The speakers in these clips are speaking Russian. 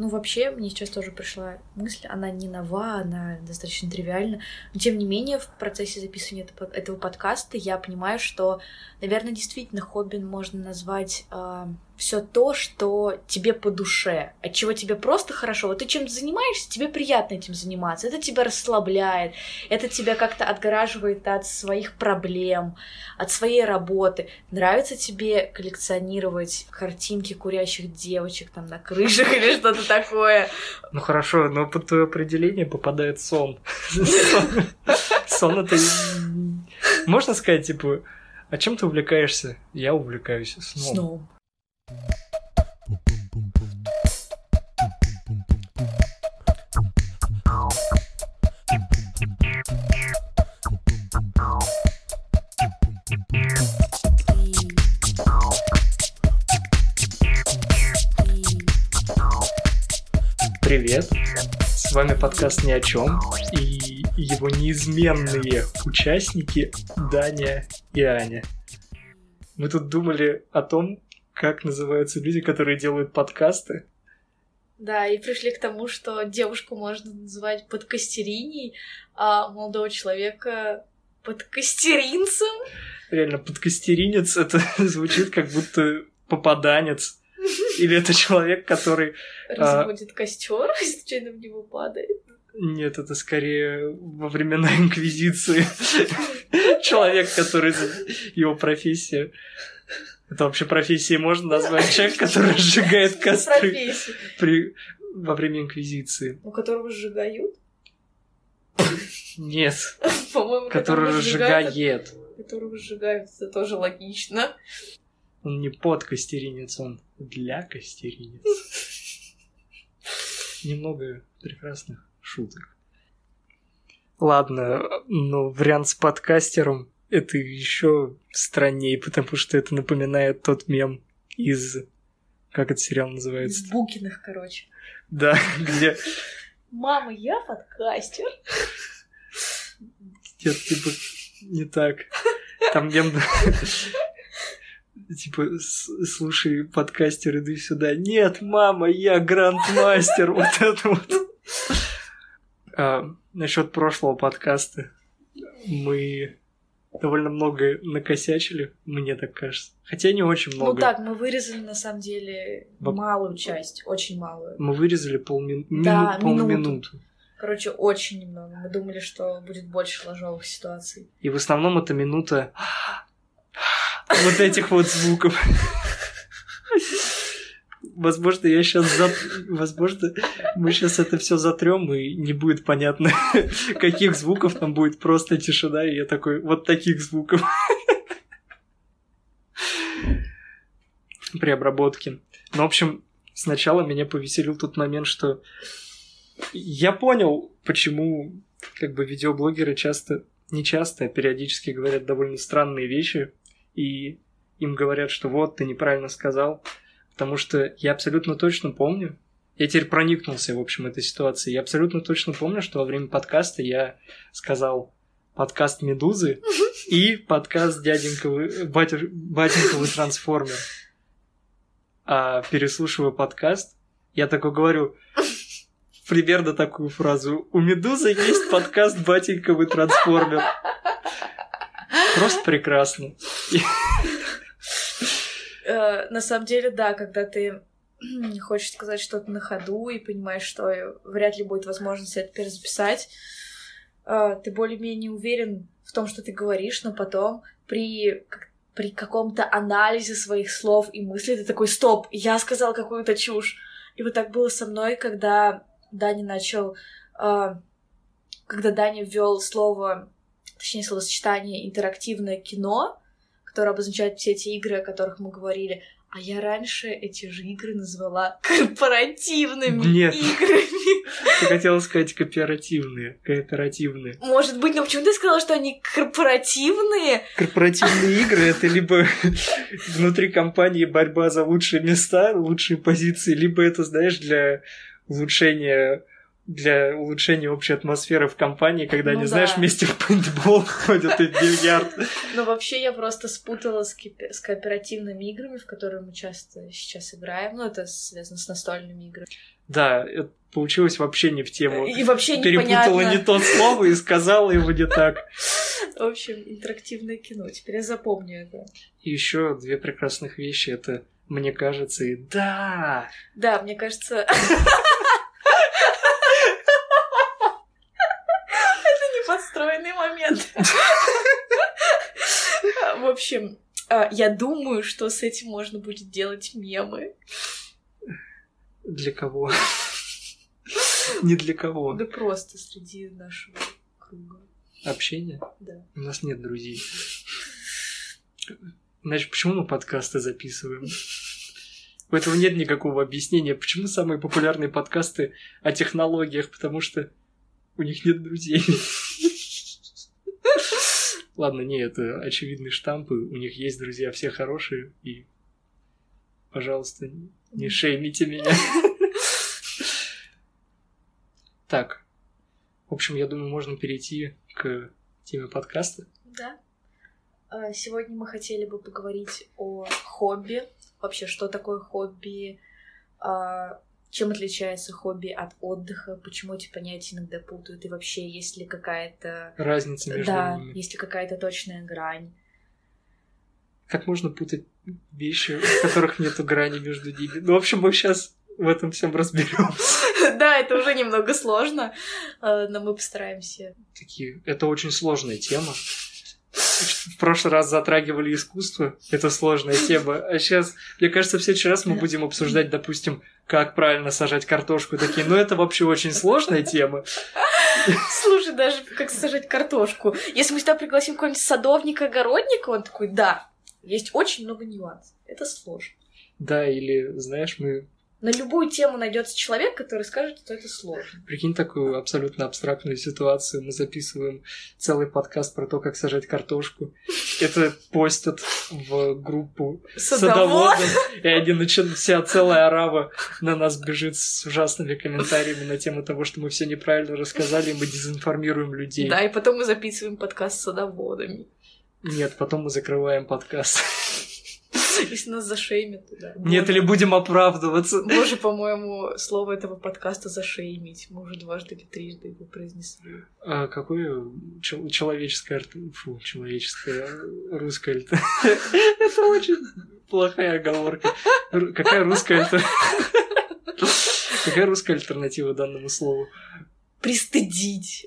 Ну, вообще, мне сейчас тоже пришла мысль, она не нова, она достаточно тривиальна, но тем не менее, в процессе записывания этого подкаста я понимаю, что, наверное, действительно хобби можно назвать э, все то, что тебе по душе, от чего тебе просто хорошо. Вот ты чем занимаешься, тебе приятно этим заниматься, это тебя расслабляет, это тебя как-то отгораживает от своих проблем, от своей работы. Нравится тебе коллекционировать картинки курящих девочек там на крышах или что-то такое? Ну хорошо, но под твое определение попадает сон. Сон это... Можно сказать, типа, а чем ты увлекаешься? Я увлекаюсь сном. Сном. Привет! С вами подкаст «Ни о чем» и его неизменные участники Даня и Аня. Мы тут думали о том, как называются люди, которые делают подкасты. Да, и пришли к тому, что девушку можно называть подкастериней, а молодого человека подкастеринцем. Реально, подкастеринец это звучит как будто попаданец. Или это человек, который... А, Разводит а... костер и случайно в него падает. Нет, это скорее во времена Инквизиции. Человек, который... Его профессия это вообще профессией можно назвать? Человек, который сжигает костры при... во время Инквизиции. У которого сжигают? Нет. По-моему, который разжигает. Которого сжигают, это тоже логично. Он не под костеринец, он для костеринец. Немного прекрасных шуток. Ладно, но вариант с подкастером это еще страннее, потому что это напоминает тот мем из... Как этот сериал называется? Из Букиных, короче. Да, где... Мама, я подкастер. Нет, типа, не так. Там мем... Типа, слушай, подкастер, иди сюда. Нет, мама, я грандмастер. Вот это вот. А, насчет прошлого подкаста. Мы довольно много накосячили, мне так кажется. Хотя не очень много. Ну так, мы вырезали на самом деле Во... малую часть, очень малую. Мы вырезали полмин... да, мину... полминуты. Короче, очень немного. Мы думали, что будет больше ложовых ситуаций. И в основном это минута вот этих вот звуков. Возможно, я сейчас за... Возможно, мы сейчас это все затрем, и не будет понятно, каких звуков там будет просто тишина, и я такой, вот таких звуков. При обработке. Ну, в общем, сначала меня повеселил тот момент, что я понял, почему как бы видеоблогеры часто, не часто, а периодически говорят довольно странные вещи, и им говорят, что вот, ты неправильно сказал, Потому что я абсолютно точно помню, я теперь проникнулся, в общем, этой ситуацией. Я абсолютно точно помню, что во время подкаста я сказал подкаст «Медузы» и подкаст дяденьковый, батя, батеньковый трансформер. А переслушивая подкаст, я такой говорю примерно такую фразу. У «Медузы» есть подкаст «Батеньковый трансформер». Просто прекрасно. Э, на самом деле, да, когда ты хочешь сказать что-то на ходу и понимаешь, что вряд ли будет возможность это перезаписать, э, ты более-менее уверен в том, что ты говоришь, но потом при при каком-то анализе своих слов и мыслей ты такой, стоп, я сказал какую-то чушь. И вот так было со мной, когда Даня начал, э, когда Даня ввел слово, точнее словосочетание интерактивное кино, который обозначает все эти игры, о которых мы говорили. А я раньше эти же игры назвала корпоративными Нет. играми. Ты хотела сказать кооперативные, кооперативные. Может быть, но почему ты сказала, что они корпоративные? Корпоративные игры — это либо внутри компании борьба за лучшие места, лучшие позиции, либо это, знаешь, для улучшения для улучшения общей атмосферы в компании, когда Ну они, да. знаешь, вместе в пейнтбол ходят и в бильярд. Но вообще я просто спутала с, кипе- с кооперативными играми, в которые мы часто сейчас играем. Ну, это связано с настольными играми. Да, это получилось вообще не в тему. И вообще Перепутала непонятно. не то слово и сказала его не так. В общем, интерактивное кино. Теперь я запомню это. И еще две прекрасных вещи. Это «Мне кажется» и «Да». Да, мне кажется... Это не подстроенный момент. В общем, а, я думаю, что с этим можно будет делать мемы. Для кого? Не для кого. Да просто среди нашего круга. Общение? Да. У нас нет друзей. Значит, почему мы подкасты записываем? У этого нет никакого объяснения. Почему самые популярные подкасты о технологиях? Потому что у них нет друзей. Ладно, не, это очевидные штампы. У них есть друзья, все хорошие. И, пожалуйста, не шеймите меня. Так. В общем, я думаю, можно перейти к теме подкаста. Да. А, Сегодня мы хотели бы поговорить о хобби. Вообще, что такое хобби? Чем отличается хобби от отдыха? Почему эти понятия иногда путают? И вообще, есть ли какая-то... Разница между Да, ними. есть ли какая-то точная грань? Как можно путать вещи, в которых нету грани между ними? Ну, в общем, мы сейчас в этом всем разберемся. Да, это уже немного сложно, а, но мы постараемся. Такие, это очень сложная тема. В прошлый раз затрагивали искусство, это сложная тема. А сейчас, мне кажется, в следующий раз мы будем обсуждать, допустим, как правильно сажать картошку. Такие, ну это вообще очень сложная тема. Слушай, даже как сажать картошку. Если мы сюда пригласим какого-нибудь садовника, огородника, он такой, да, есть очень много нюансов. Это сложно. Да, или, знаешь, мы На любую тему найдется человек, который скажет, что это сложно. Прикинь такую абсолютно абстрактную ситуацию. Мы записываем целый подкаст про то, как сажать картошку. Это постят в группу Садовод. садоводов. И они начинают, вся целая арава на нас бежит с ужасными комментариями на тему того, что мы все неправильно рассказали, и мы дезинформируем людей. Да, и потом мы записываем подкаст с садоводами. Нет, потом мы закрываем подкаст. Если нас зашеймят, то да. Нет, или будем оправдываться. Боже, по-моему, слово этого подкаста зашеймить. Мы уже дважды или трижды его произнесли. А какое чел- человеческое... Фу, человеческое русское... альт- Это очень плохая оговорка. Какая русская Какая русская альтернатива данному слову? Пристыдить.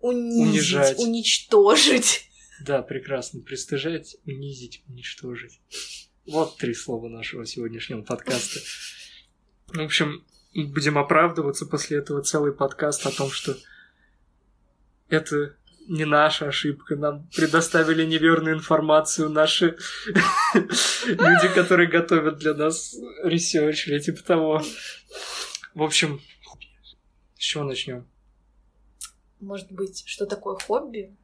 Унизить. Унижать. Уничтожить. Да, прекрасно. Пристыжать, унизить, уничтожить. Вот три слова нашего сегодняшнего подкаста. В общем, будем оправдываться после этого целый подкаст о том, что это не наша ошибка. Нам предоставили неверную информацию наши люди, которые готовят для нас research или типа того. В общем, с чего начнем? Может быть, что такое хобби?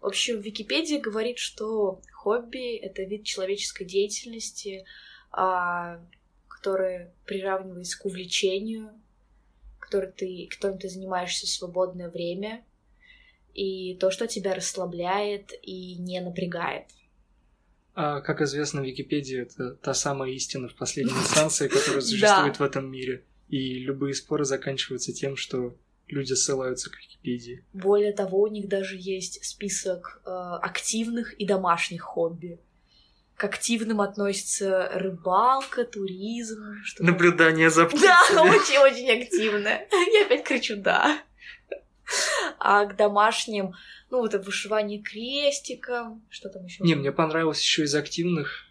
В общем, Википедия говорит, что хобби — это вид человеческой деятельности, а, который приравнивается к увлечению, который ты, которым ты занимаешься в свободное время, и то, что тебя расслабляет и не напрягает. А, как известно, Википедия — это та самая истина в последней инстанции, которая существует в этом мире. И любые споры заканчиваются тем, что люди ссылаются к Википедии. Более того, у них даже есть список э, активных и домашних хобби. К активным относятся рыбалка, туризм, что Наблюдание за Да, птицами. очень-очень активно. Я опять кричу «да». А к домашним, ну, вот вышивание крестиком, что там еще? Не, мне понравилось еще из активных.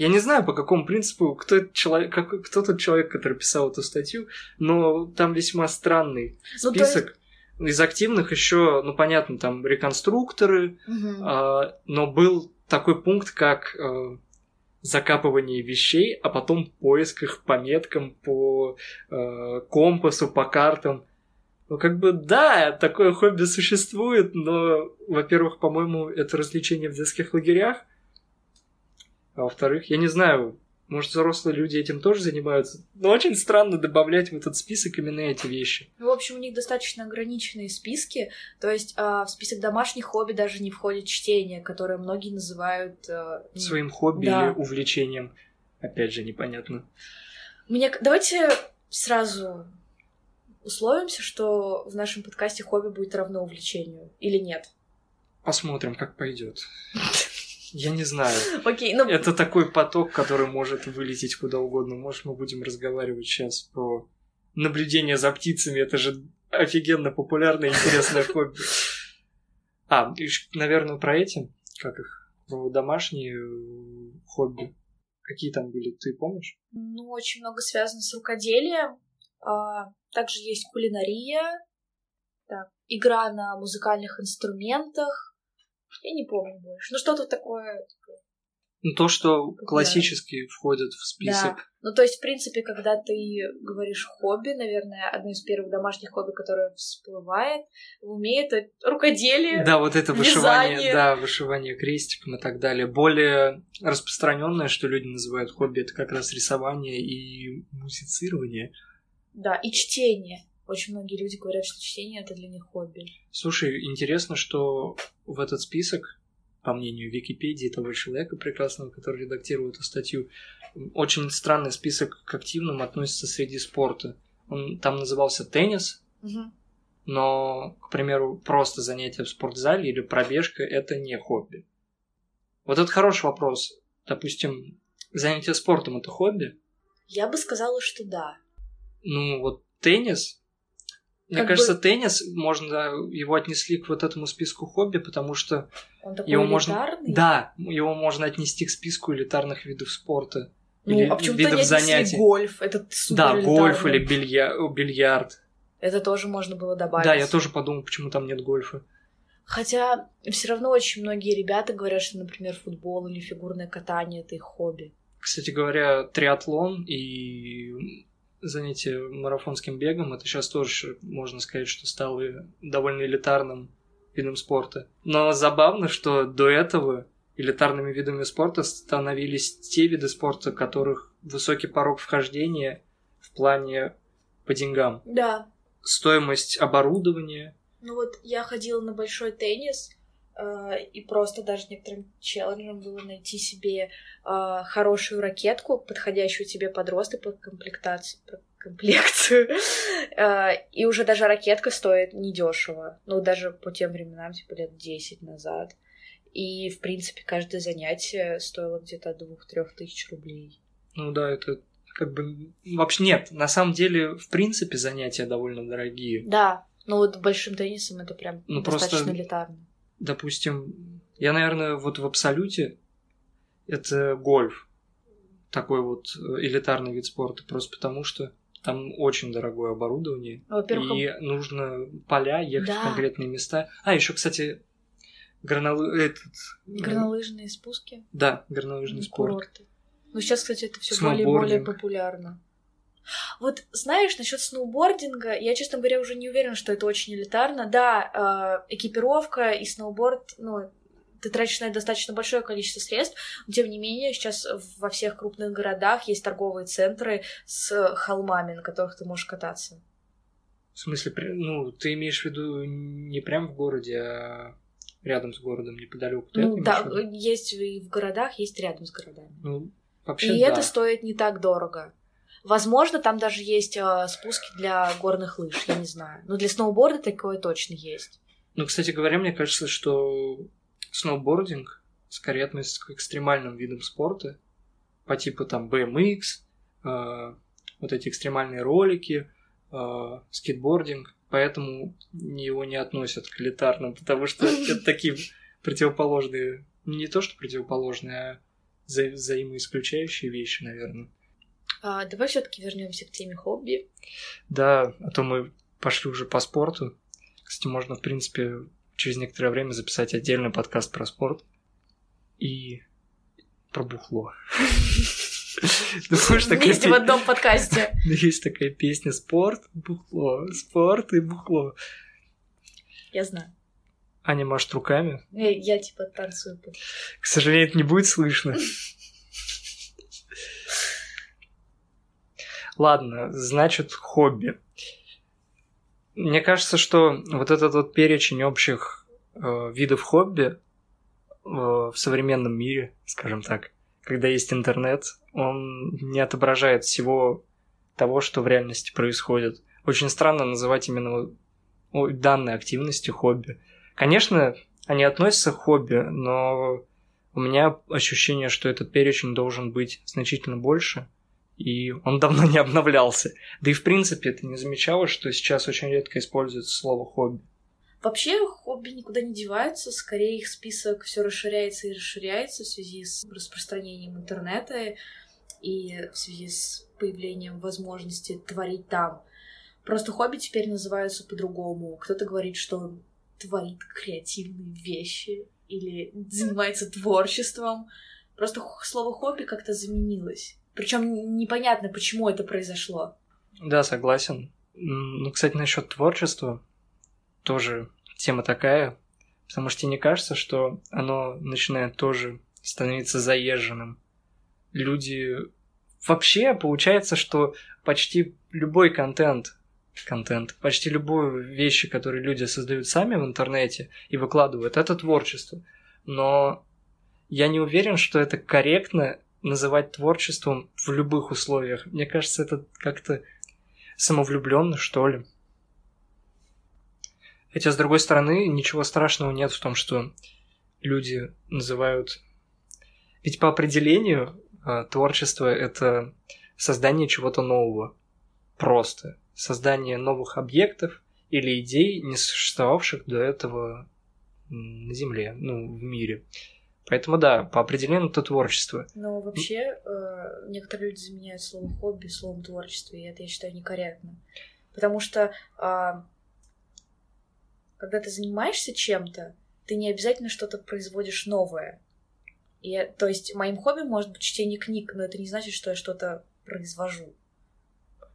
Я не знаю, по какому принципу, кто, этот человек, как, кто тот человек, который писал эту статью, но там весьма странный Ну, то есть- список. Из активных еще, ну понятно, там реконструкторы, Мгм. А, но был такой пункт, как э, закапывание вещей, а потом поиск их по меткам, по э, компасу, по картам. Ну, как бы, да, такое хобби существует, но, во-первых, по-моему, это развлечение в детских лагерях, а во-вторых, я не знаю, Может, взрослые люди этим тоже занимаются? Но очень странно добавлять в этот список именно эти вещи. Ну, в общем, у них достаточно ограниченные списки. То есть а, в список домашних хобби даже не входит чтение, которое многие называют... А, Своим хобби да. или увлечением. Опять же, непонятно. Мне... Давайте сразу условимся, что в нашем подкасте хобби будет равно увлечению. Или нет? Посмотрим, как пойдет. Я не знаю. Окей, ну... Это такой поток, который может вылететь куда угодно. Может, мы будем разговаривать сейчас про наблюдение за птицами. Это же офигенно популярное и интересное хобби. А, и, наверное, про эти, как их, про домашние э, хобби. Какие там были, ты помнишь? Ну, очень много связано с рукоделием. А, также есть кулинария, так, игра на музыкальных инструментах, я не помню больше. Ну, что-то такое... Ну, то, что классически да. входит в список. Да. Ну, то есть, в принципе, когда ты говоришь хобби, наверное, одно из первых домашних хобби, которое всплывает в уме, это рукоделие. Да, вот это вышивание, вязание. да, вышивание крестиком и так далее. Более распространенное, что люди называют хобби, это как раз рисование и музицирование. Да, и чтение. Очень многие люди говорят, что чтение это для них хобби. Слушай, интересно, что в этот список, по мнению Википедии, того человека прекрасного, который редактирует эту статью, очень странный список к активным относится среди спорта. Он там назывался теннис, угу. но, к примеру, просто занятие в спортзале или пробежка это не хобби. Вот это хороший вопрос. Допустим, занятие спортом это хобби? Я бы сказала, что да. Ну, вот теннис мне как кажется, бы... теннис можно его отнесли к вот этому списку хобби, потому что Он такой его элитарный? можно, да, его можно отнести к списку элитарных видов спорта ну, или а видов занятий. Гольф, это супер Да, гольф или билья... бильярд. Это тоже можно было добавить. Да, я тоже подумал, почему там нет гольфа. Хотя все равно очень многие ребята говорят, что, например, футбол или фигурное катание это их хобби. Кстати говоря, триатлон и занятие марафонским бегом, это сейчас тоже, можно сказать, что стало довольно элитарным видом спорта. Но забавно, что до этого элитарными видами спорта становились те виды спорта, которых высокий порог вхождения в плане по деньгам. Да. Стоимость оборудования. Ну вот я ходила на большой теннис, и просто даже некоторым челленджем было найти себе э, хорошую ракетку, подходящую тебе под рост и под комплектацию, под комплекцию. Э, и уже даже ракетка стоит недешево. Ну, даже по тем временам, типа лет 10 назад. И, в принципе, каждое занятие стоило где-то от двух-трех тысяч рублей. Ну да, это как бы... Вообще нет, на самом деле, в принципе, занятия довольно дорогие. Да, ну вот большим теннисом это прям ну, достаточно просто, элитарно. Допустим, я, наверное, вот в абсолюте это гольф. Такой вот э, элитарный вид спорта, просто потому что там очень дорогое оборудование. Во-первых, и нужно поля, ехать да. в конкретные места. А, еще, кстати, горнолы... этот... горнолыжные спуски. Да, горнолыжный спорт. Курорты. Ну, сейчас, кстати, это все более и более популярно. Вот знаешь, насчет сноубординга, я, честно говоря, уже не уверена, что это очень элитарно. Да, э, экипировка и сноуборд, ну, ты тратишь на это достаточно большое количество средств, но тем не менее сейчас во всех крупных городах есть торговые центры с холмами, на которых ты можешь кататься. В смысле, ну, ты имеешь в виду не прям в городе, а рядом с городом, неподалеку? Ну, да, есть и в городах, есть рядом с городами. Ну, вообще, И да. это стоит не так дорого. Возможно, там даже есть э, спуски для горных лыж, я не знаю. Но для сноуборда такое точно есть. Ну, кстати говоря, мне кажется, что сноубординг скорее относится к экстремальным видам спорта, по типу там BMX, э, вот эти экстремальные ролики, э, скейтбординг, поэтому его не относят к элитарным, потому что это такие противоположные, не то что противоположные, а вза- взаимоисключающие вещи, наверное. А, давай все-таки вернемся к теме хобби. Да, а то мы пошли уже по спорту. Кстати, можно, в принципе, через некоторое время записать отдельный подкаст про спорт и про бухло. Вместе в одном подкасте. Есть такая песня «Спорт, бухло, спорт и бухло». Я знаю. Аня машет руками. Я, я типа танцую. К сожалению, это не будет слышно. Ладно, значит, хобби. Мне кажется, что вот этот вот перечень общих э, видов хобби э, в современном мире, скажем так, когда есть интернет, он не отображает всего того, что в реальности происходит. Очень странно называть именно данной активности хобби. Конечно, они относятся к хобби, но у меня ощущение, что этот перечень должен быть значительно больше, и он давно не обновлялся. Да и в принципе ты не замечала, что сейчас очень редко используется слово хобби? Вообще хобби никуда не деваются, скорее их список все расширяется и расширяется в связи с распространением интернета и в связи с появлением возможности творить там. Просто хобби теперь называются по-другому. Кто-то говорит, что он творит креативные вещи или занимается творчеством. Просто слово хобби как-то заменилось. Причем непонятно, почему это произошло. Да, согласен. Ну, кстати, насчет творчества тоже тема такая, потому что тебе не кажется, что оно начинает тоже становиться заезженным. Люди... Вообще получается, что почти любой контент, контент, почти любую вещи, которые люди создают сами в интернете и выкладывают, это творчество. Но я не уверен, что это корректно называть творчеством в любых условиях. Мне кажется, это как-то самовлюбленно, что ли. Хотя, с другой стороны, ничего страшного нет в том, что люди называют... Ведь по определению а, творчество — это создание чего-то нового. Просто. Создание новых объектов или идей, не существовавших до этого на Земле, ну, в мире. Поэтому да, по определению это творчество. Но вообще э, некоторые люди заменяют слово хобби словом творчество, и это я считаю некорректно. Потому что э, когда ты занимаешься чем-то, ты не обязательно что-то производишь новое. И, то есть моим хобби может быть чтение книг, но это не значит, что я что-то произвожу.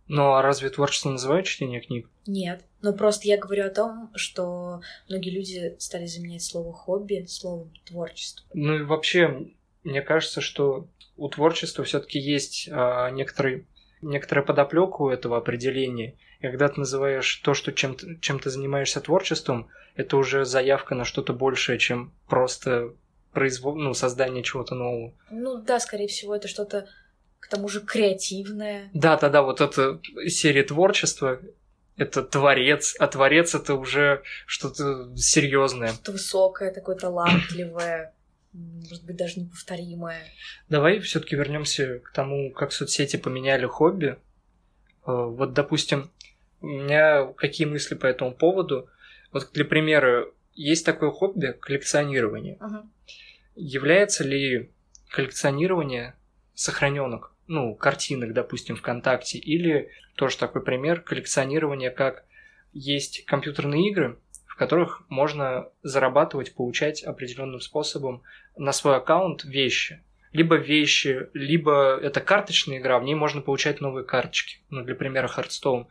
Ну а разве творчество называют чтение книг? Нет. Но просто я говорю о том, что многие люди стали заменять слово хобби словом творчество. Ну и вообще, мне кажется, что у творчества все-таки есть а, некоторый, некоторая подоплека у этого определения. И когда ты называешь то, что чем, чем ты занимаешься творчеством, это уже заявка на что-то большее, чем просто произвол... ну, создание чего-то нового. Ну да, скорее всего, это что-то к тому же креативное. Да, да, да, вот эта серия творчества, это творец, а творец это уже что-то серьезное. Что-то высокое, такое талантливое, может быть, даже неповторимое. Давай все-таки вернемся к тому, как соцсети поменяли хобби. Э, вот, допустим, у меня какие мысли по этому поводу. Вот, для примера, есть такое хобби коллекционирование. Uh-huh. Является ли коллекционирование сохраненок ну, картинок, допустим, ВКонтакте, или тоже такой пример коллекционирования, как есть компьютерные игры, в которых можно зарабатывать, получать определенным способом на свой аккаунт вещи. Либо вещи, либо это карточная игра, в ней можно получать новые карточки. Ну, для примера, Hearthstone.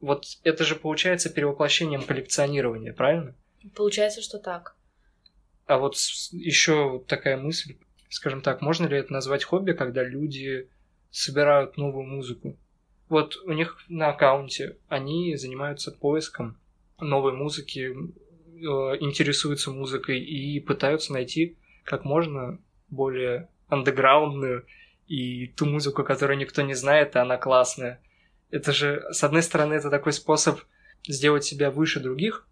Вот это же получается перевоплощением коллекционирования, правильно? Получается, что так. А вот еще такая мысль, скажем так, можно ли это назвать хобби, когда люди собирают новую музыку. Вот у них на аккаунте они занимаются поиском новой музыки, э, интересуются музыкой и пытаются найти как можно более андеграундную и ту музыку, которую никто не знает, и она классная. Это же, с одной стороны, это такой способ сделать себя выше других,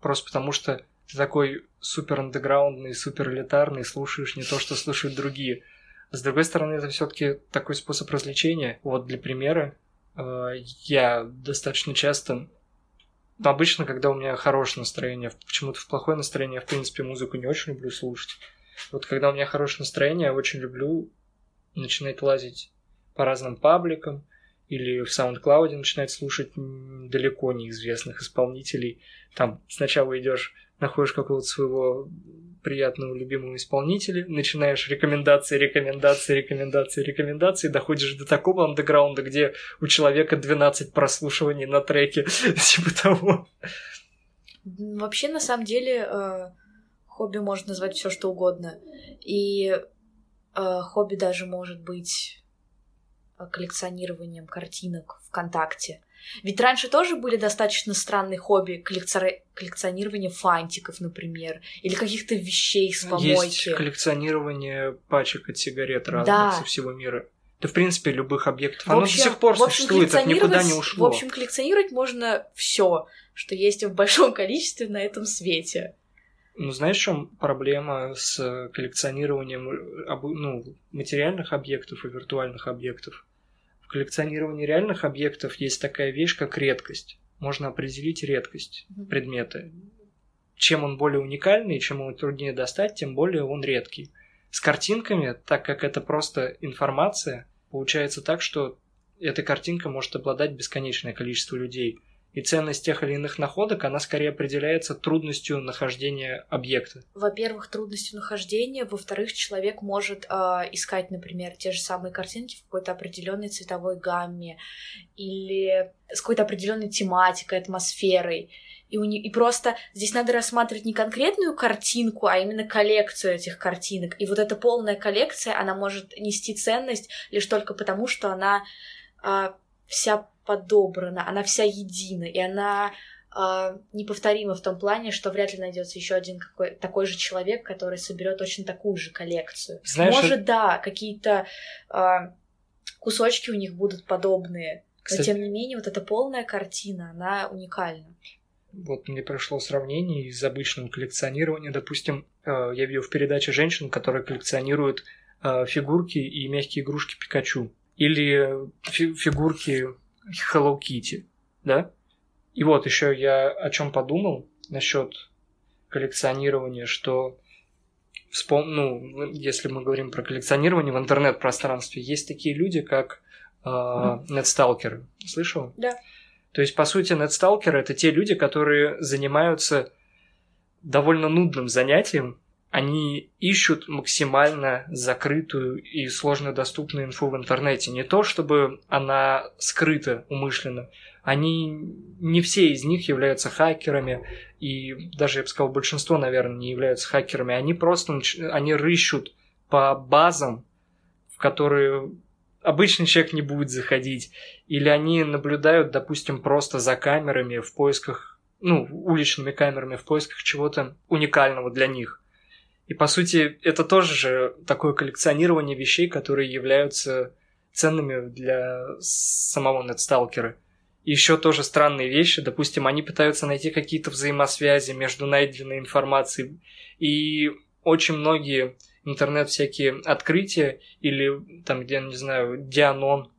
просто потому что ты такой супер андеграундный, супер элитарный, слушаешь не то, что слушают другие. С другой стороны, это все-таки такой способ развлечения. Вот для примера, э, я достаточно часто обычно, когда у меня хорошее настроение, почему-то в плохое настроение, я, в принципе, музыку не очень люблю слушать. Вот когда у меня хорошее настроение, я очень люблю начинать лазить по разным пабликам или в SoundCloud начинать слушать далеко неизвестных исполнителей. Там сначала идешь, находишь какого-то своего приятного любимого исполнителя, начинаешь рекомендации, рекомендации, рекомендации, рекомендации, доходишь до такого андеграунда, где у человека 12 прослушиваний на треке, типа того. Вообще, на самом деле, э, хобби можно назвать все что угодно. И э, хобби даже может быть коллекционированием картинок ВКонтакте. Ведь раньше тоже были достаточно странные хобби коллекци... коллекционирование фантиков, например, или каких-то вещей с помойки. Есть коллекционирование пачек от сигарет разных да. со всего мира. Да, в принципе, любых объектов. Оно общем, до сих пор существует, это никуда не ушло. В общем, коллекционировать можно все, что есть в большом количестве на этом свете. Ну, знаешь, в чем проблема с коллекционированием ну, материальных объектов и виртуальных объектов? В коллекционировании реальных объектов есть такая вещь, как редкость. Можно определить редкость предмета. Чем он более уникальный, чем его труднее достать, тем более он редкий. С картинками, так как это просто информация, получается так, что эта картинка может обладать бесконечное количество людей – и ценность тех или иных находок, она скорее определяется трудностью нахождения объекта. Во-первых, трудностью нахождения, во-вторых, человек может э, искать, например, те же самые картинки в какой-то определенной цветовой гамме или с какой-то определенной тематикой, атмосферой. И, у не... и просто здесь надо рассматривать не конкретную картинку, а именно коллекцию этих картинок. И вот эта полная коллекция, она может нести ценность лишь только потому, что она э, вся подобрана, она вся едина, и она э, неповторима в том плане, что вряд ли найдется еще один какой, такой же человек, который соберет точно такую же коллекцию. Знаешь, Может, это... да, какие-то э, кусочки у них будут подобные, Кстати... но тем не менее вот эта полная картина, она уникальна. Вот мне пришло сравнение из обычного коллекционирования. Допустим, э, я видел в передаче женщин, которые коллекционируют э, фигурки и мягкие игрушки Пикачу. Или фи- фигурки Hello Kitty, да? И вот еще я о чем подумал насчет коллекционирования, что вспом... ну, если мы говорим про коллекционирование в интернет-пространстве, есть такие люди, как э, нетсталкеры. Слышал? Да. То есть, по сути, нетсталкеры это те люди, которые занимаются довольно нудным занятием, они ищут максимально закрытую и сложно доступную инфу в интернете. Не то, чтобы она скрыта умышленно. Они, не все из них являются хакерами, и даже, я бы сказал, большинство, наверное, не являются хакерами. Они просто, они рыщут по базам, в которые обычный человек не будет заходить. Или они наблюдают, допустим, просто за камерами в поисках, ну, уличными камерами в поисках чего-то уникального для них. И по сути, это тоже же такое коллекционирование вещей, которые являются ценными для самого нетсталкера. Еще тоже странные вещи. Допустим, они пытаются найти какие-то взаимосвязи между найденной информацией. И очень многие интернет всякие открытия или там, где, не знаю, дианон,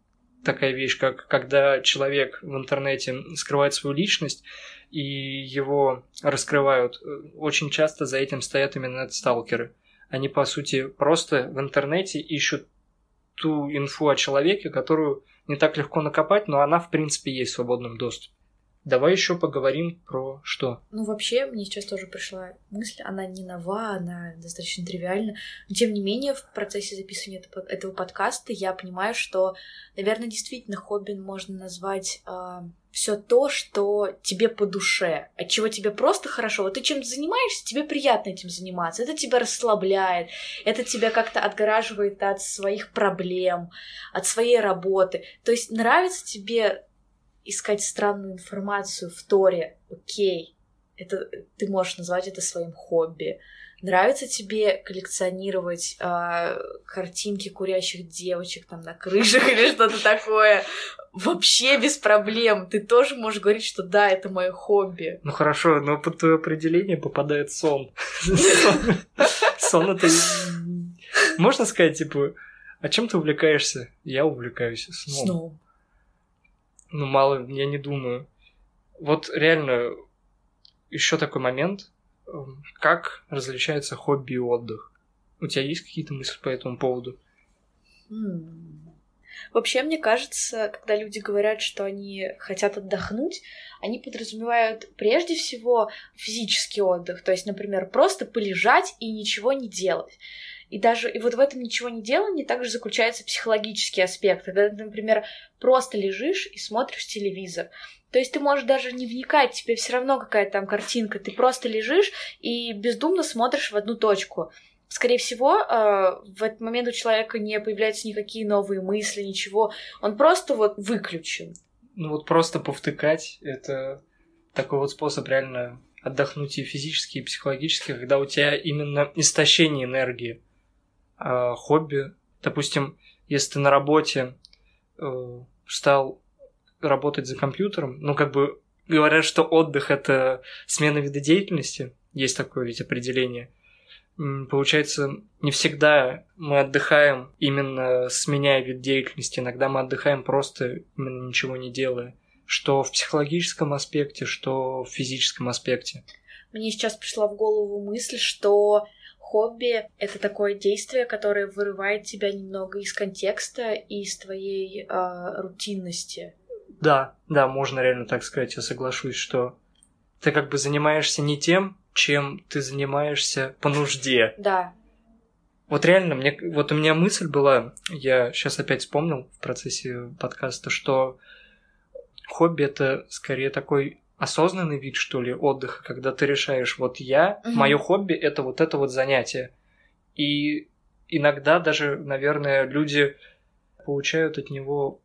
такая вещь, как когда человек в интернете скрывает свою личность, и его раскрывают, очень часто за этим стоят именно сталкеры. Они, по сути, просто в интернете ищут ту инфу о человеке, которую не так легко накопать, но она, в принципе, есть в свободном доступе. Давай еще поговорим про что. Ну, вообще, мне сейчас тоже пришла мысль, она не нова, она достаточно тривиальна. Но, тем не менее, в процессе записывания этого подкаста я понимаю, что, наверное, действительно хобби можно назвать э, все то, что тебе по душе, от чего тебе просто хорошо. Вот ты чем занимаешься, тебе приятно этим заниматься. Это тебя расслабляет, это тебя как-то отгораживает от своих проблем, от своей работы. То есть нравится тебе искать странную информацию в Торе, окей, это ты можешь назвать это своим хобби. Нравится тебе коллекционировать э, картинки курящих девочек там на крышах или что-то такое? Вообще без проблем. Ты тоже можешь говорить, что да, это мое хобби. Ну хорошо, но под твое определение попадает сон. Сон это... Можно сказать, типа, а чем ты увлекаешься? Я увлекаюсь сном. Сном. Ну, мало, я не думаю. Вот реально, еще такой момент, эм, как различается хобби и отдых? У тебя есть какие-то мысли по этому поводу? Вообще, мне кажется, когда люди говорят, что они хотят отдохнуть, они подразумевают прежде всего физический отдых. То есть, например, просто полежать и ничего не делать. И даже и вот в этом ничего не делании также заключается психологический аспект. Когда ты, например, просто лежишь и смотришь телевизор. То есть ты можешь даже не вникать, тебе все равно какая-то там картинка. Ты просто лежишь и бездумно смотришь в одну точку. Скорее всего, э, в этот момент у человека не появляются никакие новые мысли, ничего. Он просто вот выключен. Ну вот просто повтыкать — это такой вот способ реально отдохнуть и физически, и психологически, когда у тебя именно истощение энергии. А хобби, допустим, если ты на работе э, стал работать за компьютером, ну как бы говорят, что отдых это смена вида деятельности, есть такое ведь определение. Получается, не всегда мы отдыхаем именно сменяя вид деятельности, иногда мы отдыхаем просто именно ничего не делая что в психологическом аспекте, что в физическом аспекте. Мне сейчас пришла в голову мысль, что хобби — это такое действие, которое вырывает тебя немного из контекста и из твоей э, рутинности. Да, да, можно реально так сказать, я соглашусь, что ты как бы занимаешься не тем, чем ты занимаешься по нужде. Да. Вот реально, мне, вот у меня мысль была, я сейчас опять вспомнил в процессе подкаста, что хобби это скорее такой осознанный вид, что ли, отдыха, когда ты решаешь, вот я, угу. мое хобби это вот это вот занятие. И иногда даже, наверное, люди получают от него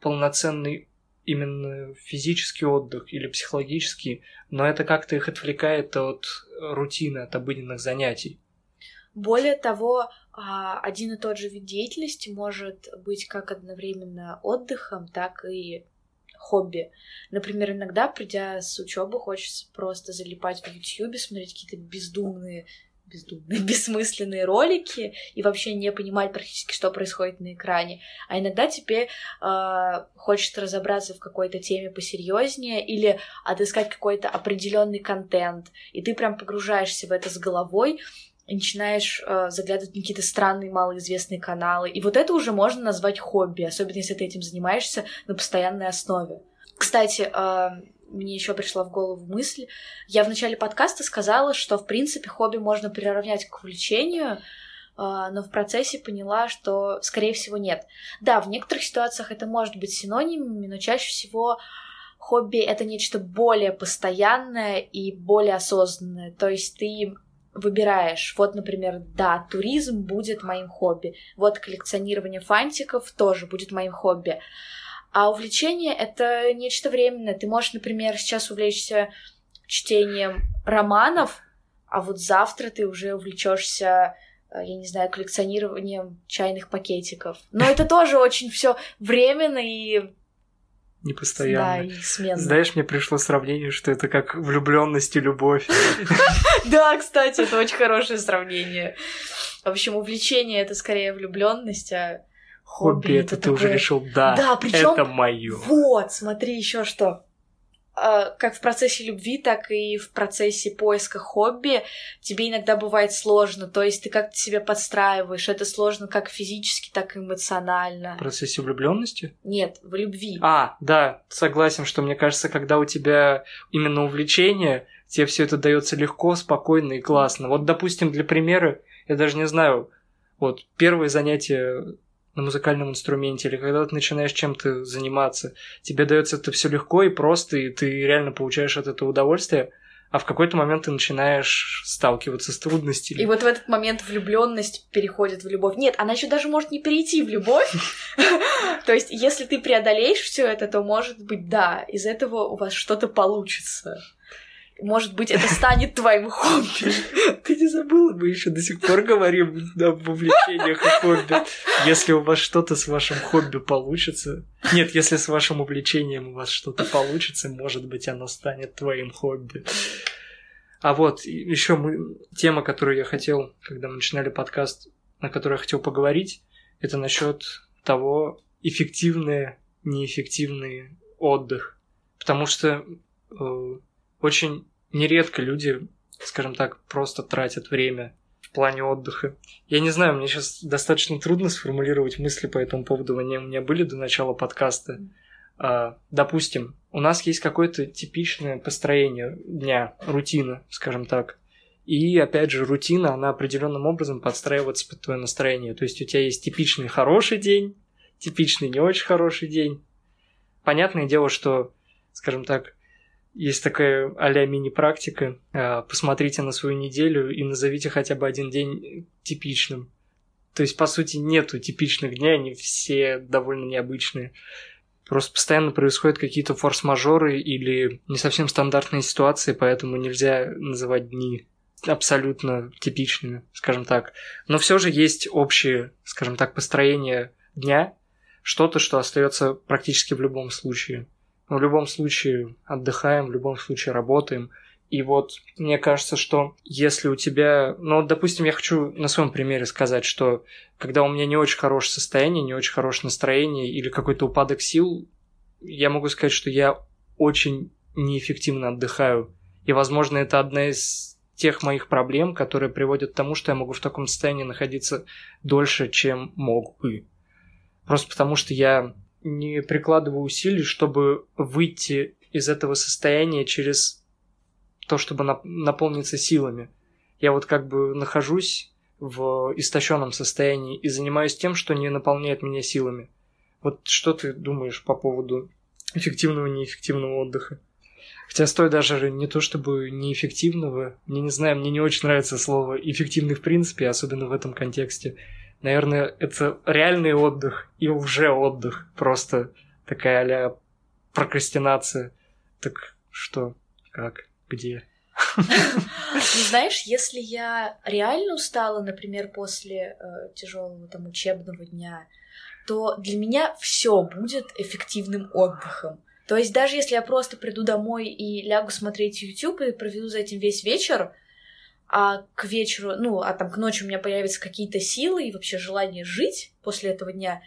полноценный именно физический отдых или психологический, но это как-то их отвлекает от рутины, от обыденных занятий. Более того, а, один и тот же вид деятельности может быть как одновременно отдыхом, так и хобби. Например, иногда, придя с учебы, хочется просто залипать в YouTube, смотреть какие-то бездумные бездумные, бессмысленные ролики и вообще не понимать практически, что происходит на экране. А иногда тебе э, хочется разобраться в какой-то теме посерьезнее или отыскать какой-то определенный контент, и ты прям погружаешься в это с головой, и начинаешь э, заглядывать на какие-то странные малоизвестные каналы. И вот это уже можно назвать хобби, особенно если ты этим занимаешься на постоянной основе. Кстати, э, мне еще пришла в голову мысль. Я в начале подкаста сказала, что в принципе хобби можно приравнять к увлечению, э, но в процессе поняла, что скорее всего нет. Да, в некоторых ситуациях это может быть синонимами, но чаще всего хобби это нечто более постоянное и более осознанное. То есть ты выбираешь, вот, например, да, туризм будет моим хобби, вот коллекционирование фантиков тоже будет моим хобби. А увлечение — это нечто временное. Ты можешь, например, сейчас увлечься чтением романов, а вот завтра ты уже увлечешься э, я не знаю, коллекционированием чайных пакетиков. Но это тоже очень все временно и непостоянно. Да, и сменно. Знаешь, мне пришло сравнение, что это как влюбленность и любовь. Да, кстати, это очень хорошее сравнение. В общем, увлечение это скорее влюбленность, а хобби это ты уже решил, да, да это мое. Вот, смотри еще что. А, как в процессе любви, так и в процессе поиска хобби тебе иногда бывает сложно, то есть ты как-то себя подстраиваешь, это сложно как физически, так и эмоционально. В процессе влюбленности? Нет, в любви. А, да, согласен, что мне кажется, когда у тебя именно увлечение, тебе все это дается легко, спокойно и классно. Вот, допустим, для примера, я даже не знаю, вот первое занятие на музыкальном инструменте, или когда ты начинаешь чем-то заниматься, тебе дается это все легко и просто, и ты реально получаешь от этого удовольствие, а в какой-то момент ты начинаешь сталкиваться с трудностями. И вот в этот момент влюбленность переходит в любовь. Нет, она еще даже может не перейти в любовь. То есть, если ты преодолеешь все это, то может быть, да, из этого у вас что-то получится. Может быть, это станет твоим хобби. Ты не забыла, мы еще до сих пор говорим об увлечениях и хобби. Если у вас что-то с вашим хобби получится... Нет, если с вашим увлечением у вас что-то получится, может быть, оно станет твоим хобби. А вот еще мы... тема, которую я хотел, когда мы начинали подкаст, на которой я хотел поговорить, это насчет того, эффективный, неэффективный отдых. Потому что э, очень нередко люди, скажем так, просто тратят время в плане отдыха. Я не знаю, мне сейчас достаточно трудно сформулировать мысли по этому поводу. Они у меня были до начала подкаста. А, допустим, у нас есть какое-то типичное построение дня, рутина, скажем так. И опять же, рутина, она определенным образом подстраивается под твое настроение. То есть у тебя есть типичный хороший день, типичный не очень хороший день. Понятное дело, что, скажем так, есть такая а-ля мини-практика. А, посмотрите на свою неделю и назовите хотя бы один день типичным. То есть, по сути, нету типичных дней, они все довольно необычные. Просто постоянно происходят какие-то форс-мажоры или не совсем стандартные ситуации, поэтому нельзя называть дни абсолютно типичными, скажем так. Но все же есть общее, скажем так, построение дня, что-то, что остается практически в любом случае. Но в любом случае отдыхаем, в любом случае работаем. И вот мне кажется, что если у тебя... Ну, допустим, я хочу на своем примере сказать, что когда у меня не очень хорошее состояние, не очень хорошее настроение или какой-то упадок сил, я могу сказать, что я очень неэффективно отдыхаю. И, возможно, это одна из тех моих проблем, которые приводят к тому, что я могу в таком состоянии находиться дольше, чем мог бы. Просто потому что я не прикладываю усилий, чтобы выйти из этого состояния через то, чтобы нап- наполниться силами. Я вот как бы нахожусь в истощенном состоянии и занимаюсь тем, что не наполняет меня силами. Вот что ты думаешь по поводу эффективного и неэффективного отдыха? Хотя стоит даже не то чтобы неэффективного, мне не знаю, мне не очень нравится слово эффективный в принципе, особенно в этом контексте. Наверное, это реальный отдых и уже отдых, просто такая а прокрастинация. Так что, как? где. Ну, знаешь, если я реально устала, например, после э, тяжелого там учебного дня, то для меня все будет эффективным отдыхом. То есть даже если я просто приду домой и лягу смотреть YouTube и проведу за этим весь вечер, а к вечеру, ну, а там к ночи у меня появятся какие-то силы и вообще желание жить после этого дня,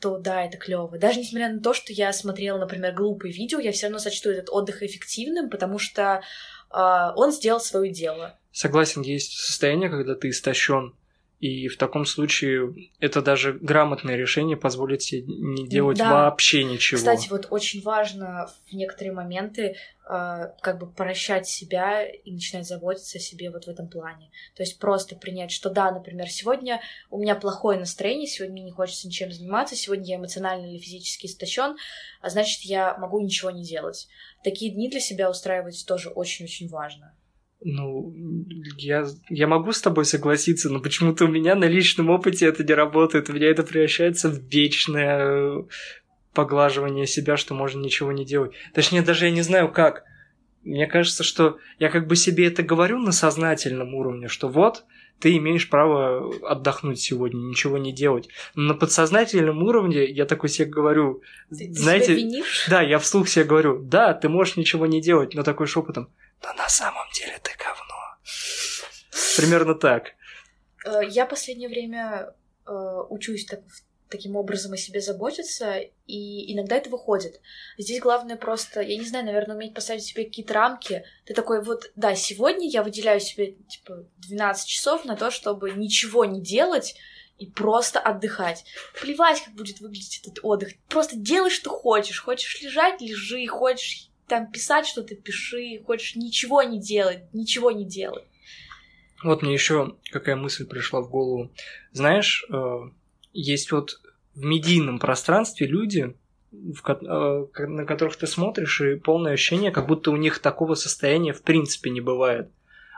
то да, это клево. Даже несмотря на то, что я смотрела, например, глупые видео, я все равно сочту этот отдых эффективным, потому что э, он сделал свое дело. Согласен, есть состояние, когда ты истощен, и в таком случае это даже грамотное решение позволит себе не делать да. вообще ничего. Кстати, вот очень важно в некоторые моменты э, как бы прощать себя и начинать заботиться о себе вот в этом плане. То есть просто принять, что да, например, сегодня у меня плохое настроение, сегодня мне не хочется ничем заниматься, сегодня я эмоционально или физически истощен, а значит, я могу ничего не делать. Такие дни для себя устраивать тоже очень-очень важно. Ну, я, я могу с тобой согласиться, но почему-то у меня на личном опыте это не работает. У меня это превращается в вечное поглаживание себя, что можно ничего не делать. Точнее, даже я не знаю как. Мне кажется, что я как бы себе это говорю на сознательном уровне, что вот, ты имеешь право отдохнуть сегодня, ничего не делать. Но на подсознательном уровне я такой себе говорю, ты, знаете, ты себя винишь? да, я вслух себе говорю, да, ты можешь ничего не делать, но такой шепотом, но на самом деле ты говно. Примерно так. Э, я последнее время э, учусь так, таким образом о себе заботиться, и иногда это выходит. Здесь главное просто, я не знаю, наверное, уметь поставить себе какие-то рамки. Ты такой, вот, да, сегодня я выделяю себе, типа, 12 часов на то, чтобы ничего не делать, и просто отдыхать. Плевать, как будет выглядеть этот отдых. Просто делай, что хочешь. Хочешь лежать, лежи. Хочешь там писать что-то, пиши, хочешь ничего не делать, ничего не делай. Вот мне еще какая мысль пришла в голову. Знаешь, э, есть вот в медийном пространстве люди, э, на которых ты смотришь, и полное ощущение, как будто у них такого состояния в принципе не бывает.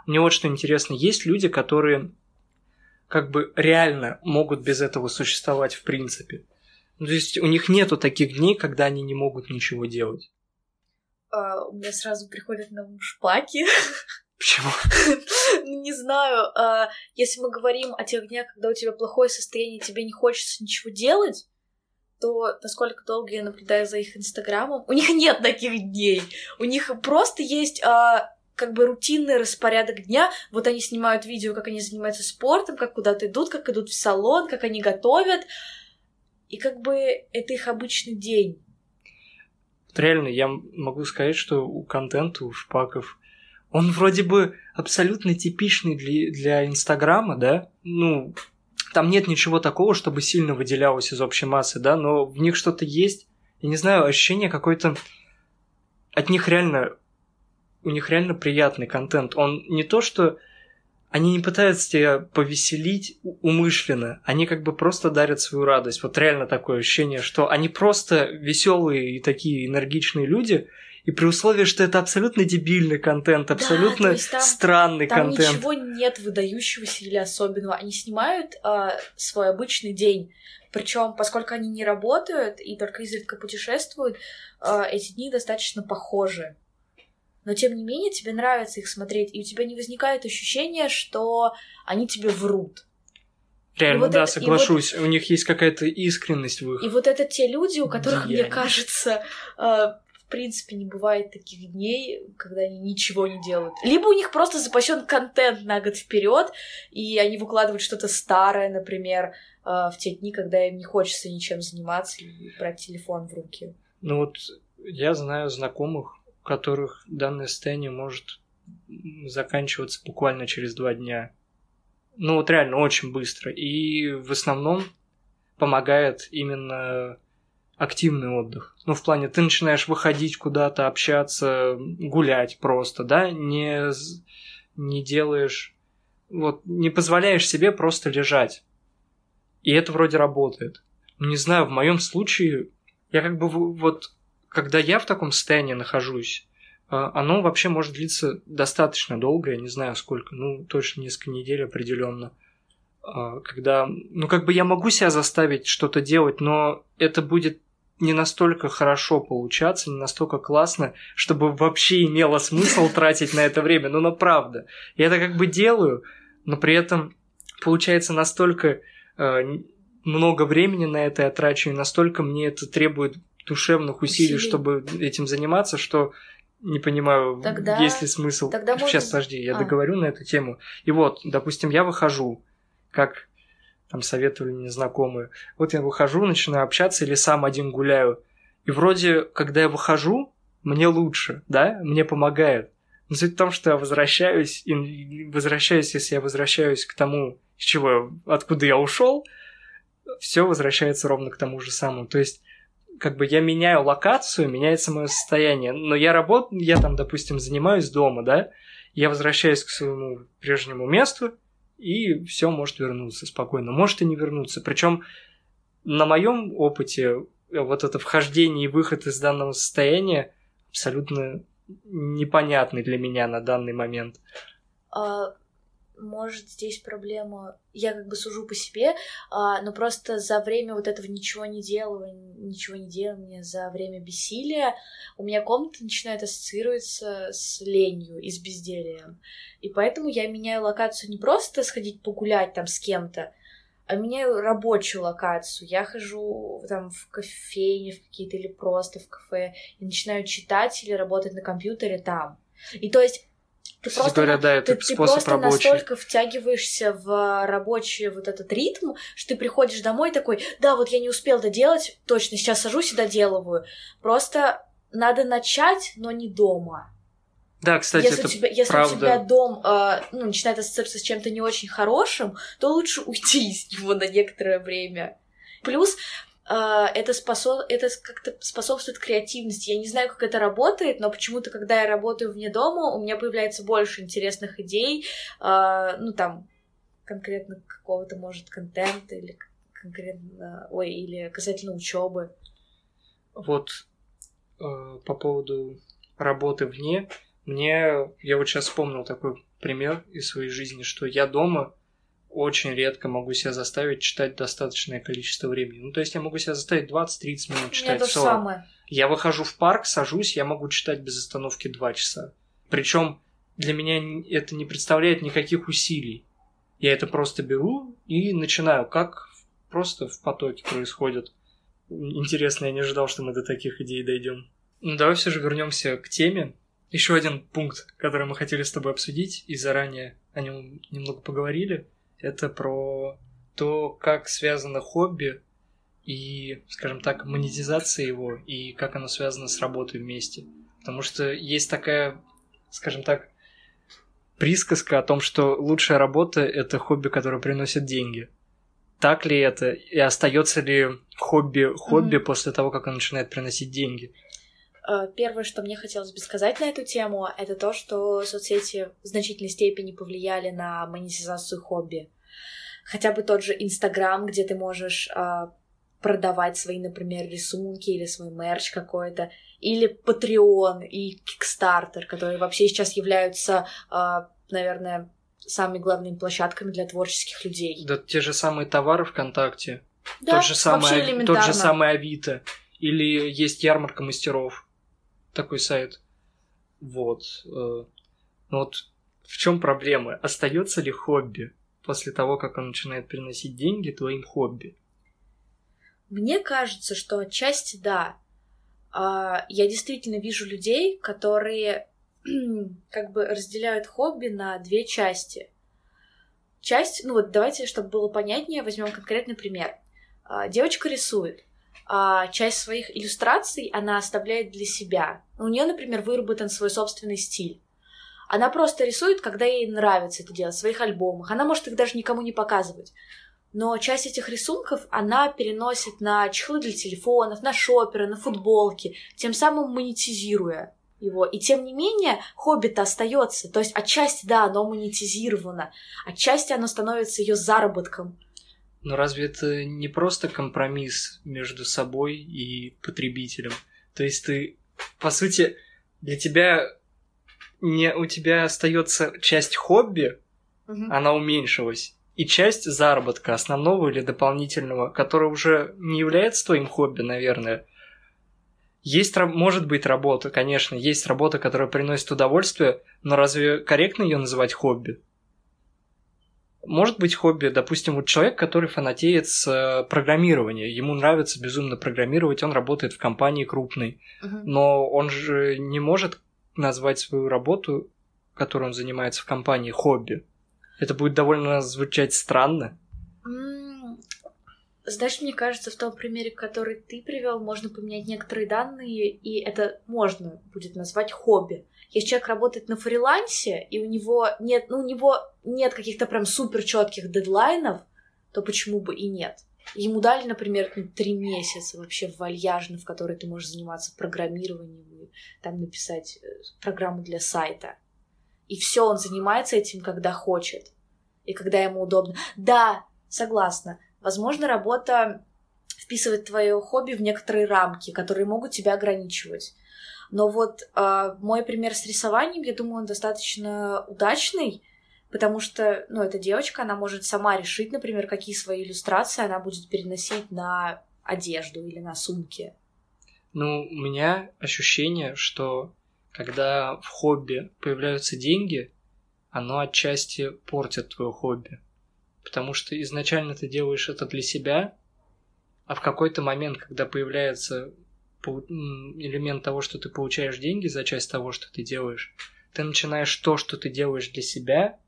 Мне вот что интересно, есть люди, которые как бы реально могут без этого существовать в принципе. Ну, то есть у них нету таких дней, когда они не могут ничего делать uh, у меня сразу приходят на ум шпаки. Почему? Ну, не знаю. Uh, если мы говорим о тех днях, когда у тебя плохое состояние, тебе не хочется ничего делать, то насколько долго я наблюдаю за их инстаграмом, у них нет таких дней. У них просто есть uh, как бы рутинный распорядок дня. Вот они снимают видео, как они занимаются спортом, как куда-то идут, как идут в салон, как они готовят. И как бы это их обычный день реально, я могу сказать, что у контента, у шпаков, он вроде бы абсолютно типичный для, для Инстаграма, да? Ну, там нет ничего такого, чтобы сильно выделялось из общей массы, да, но в них что-то есть. Я не знаю, ощущение какое-то... От них реально... У них реально приятный контент. Он не то, что они не пытаются тебя повеселить умышленно, они как бы просто дарят свою радость. Вот реально такое ощущение, что они просто веселые и такие энергичные люди, и при условии, что это абсолютно дебильный контент, абсолютно да, там, странный там контент. ничего нет выдающегося или особенного. Они снимают э, свой обычный день. Причем, поскольку они не работают и только изредка путешествуют, э, эти дни достаточно похожи. Но тем не менее тебе нравится их смотреть, и у тебя не возникает ощущения, что они тебе врут. Реально, вот да, это, соглашусь. Вот, у них есть какая-то искренность в их. И вот это те люди, у которых, деяния. мне кажется, э, в принципе, не бывает таких дней, когда они ничего не делают. Либо у них просто запасен контент на год вперед, и они выкладывают что-то старое, например, э, в те дни, когда им не хочется ничем заниматься и брать телефон в руки. Ну вот я знаю знакомых, которых данное состояние может заканчиваться буквально через два дня ну вот реально очень быстро. И в основном помогает именно активный отдых. Ну, в плане, ты начинаешь выходить куда-то, общаться, гулять просто, да, не, не делаешь, вот, не позволяешь себе просто лежать. И это вроде работает. Ну, не знаю, в моем случае, я как бы вот, когда я в таком состоянии нахожусь, а, оно вообще может длиться достаточно долго, я не знаю сколько, ну, точно несколько недель определенно. А, когда, ну, как бы я могу себя заставить что-то делать, но это будет не настолько хорошо получаться, не настолько классно, чтобы вообще имело смысл тратить на это время. Ну, на правда. Я это как бы делаю, но при этом получается настолько э, много времени на это я трачу, и настолько мне это требует душевных усилий, усилий. чтобы этим заниматься, что не понимаю, тогда, есть ли смысл. Тогда Сейчас, может... подожди, я а. договорю на эту тему. И вот, допустим, я выхожу, как там советовали мне знакомые. Вот я выхожу, начинаю общаться или сам один гуляю. И вроде, когда я выхожу, мне лучше, да, мне помогает. Но суть в том, что я возвращаюсь, и возвращаюсь, если я возвращаюсь к тому, с чего, откуда я ушел, все возвращается ровно к тому же самому. То есть как бы я меняю локацию, меняется мое состояние. Но я работаю, я там, допустим, занимаюсь дома, да, я возвращаюсь к своему прежнему месту, и все может вернуться спокойно. Может и не вернуться. Причем на моем опыте вот это вхождение и выход из данного состояния абсолютно непонятный для меня на данный момент. А, может, здесь проблема... Я как бы сужу по себе, а, но просто за время вот этого ничего не делания, ничего не делания, за время бессилия у меня комната начинает ассоциироваться с ленью и с безделием. И поэтому я меняю локацию не просто сходить погулять там с кем-то, а меняю рабочую локацию. Я хожу там в кофейне в какие-то или просто в кафе и начинаю читать или работать на компьютере там. И то есть ты Кстати просто, говоря, да, это ты, способ ты просто рабочий. настолько втягиваешься в рабочий вот этот ритм, что ты приходишь домой такой, да, вот я не успел доделать, точно, сейчас сажусь и доделываю. Просто надо начать, но не дома. Да, кстати, если это у тебя, если правда. у тебя дом э, ну, начинает ассоциироваться с чем-то не очень хорошим, то лучше уйти из него на некоторое время. Плюс это, способ... это как-то способствует креативности. Я не знаю, как это работает, но почему-то, когда я работаю вне дома, у меня появляется больше интересных идей, э, ну, там, конкретно какого-то, может, контента или конкретно, ой, или касательно учебы. Вот э, по поводу работы вне, мне, я вот сейчас вспомнил такой пример из своей жизни, что я дома очень редко могу себя заставить читать достаточное количество времени. Ну, то есть я могу себя заставить 20-30 минут читать. Это самое. Я выхожу в парк, сажусь, я могу читать без остановки 2 часа. Причем для меня это не представляет никаких усилий. Я это просто беру и начинаю, как просто в потоке происходит. Интересно, я не ожидал, что мы до таких идей дойдем. Ну, давай все же вернемся к теме. Еще один пункт, который мы хотели с тобой обсудить, и заранее о нем немного поговорили – это про то, как связано хобби и, скажем так, монетизация его, и как оно связано с работой вместе. Потому что есть такая, скажем так, присказка о том, что лучшая работа – это хобби, которое приносит деньги. Так ли это? И остается ли хобби хобби mm-hmm. после того, как оно начинает приносить деньги? Э, первое, что мне хотелось бы сказать на эту тему, это то, что соцсети в значительной степени повлияли на монетизацию хобби. Хотя бы тот же Инстаграм, где ты можешь э, продавать свои, например, рисунки или свой мерч какой-то, или Patreon и Kickstarter, которые вообще сейчас являются, а, наверное, самыми главными площадками для творческих людей. Да те же самые товары ВКонтакте, да, тот, же самый, тот же самый Авито, или есть ярмарка мастеров, такой сайт. Вот. Э, ну вот в чем проблема? Остается ли хобби после того, как он начинает приносить деньги твоим хобби? Мне кажется, что отчасти да. А, я действительно вижу людей, которые как бы разделяют хобби на две части. Часть, ну вот давайте, чтобы было понятнее, возьмем конкретный пример. А, девочка рисует, а часть своих иллюстраций она оставляет для себя. У нее, например, выработан свой собственный стиль. Она просто рисует, когда ей нравится это делать, в своих альбомах. Она может их даже никому не показывать. Но часть этих рисунков она переносит на чехлы для телефонов, на шоперы, на футболки, тем самым монетизируя его. И тем не менее, хобби-то остается. То есть отчасти, да, оно монетизировано, отчасти оно становится ее заработком. Но разве это не просто компромисс между собой и потребителем? То есть ты, по сути, для тебя не у тебя остается часть хобби, угу. она уменьшилась, и часть заработка основного или дополнительного, который уже не является твоим хобби, наверное. Есть, может быть, работа, конечно, есть работа, которая приносит удовольствие, но разве корректно ее называть хобби? Может быть хобби, допустим, вот человек, который фанатеет с э, программирования, ему нравится безумно программировать, он работает в компании крупной, uh-huh. но он же не может назвать свою работу, которой он занимается в компании, хобби. Это будет довольно звучать странно. Знаешь, мне кажется, в том примере, который ты привел, можно поменять некоторые данные, и это можно будет назвать хобби. Если человек работает на фрилансе, и у него нет, ну, у него нет каких-то прям супер четких дедлайнов, то почему бы и нет? Ему дали, например, три месяца вообще вальяжно, в которой ты можешь заниматься программированием и там написать э, программу для сайта. И все, он занимается этим, когда хочет. И когда ему удобно. Да, согласна. Возможно, работа вписывает твое хобби в некоторые рамки, которые могут тебя ограничивать. Но вот э, мой пример с рисованием, я думаю, он достаточно удачный, потому что, ну, эта девочка, она может сама решить, например, какие свои иллюстрации она будет переносить на одежду или на сумки. Ну, у меня ощущение, что когда в хобби появляются деньги, оно отчасти портит твое хобби. Потому что изначально ты делаешь это для себя, а в какой-то момент, когда появляется элемент того, что ты получаешь деньги за часть того, что ты делаешь, ты начинаешь то, что ты делаешь для себя,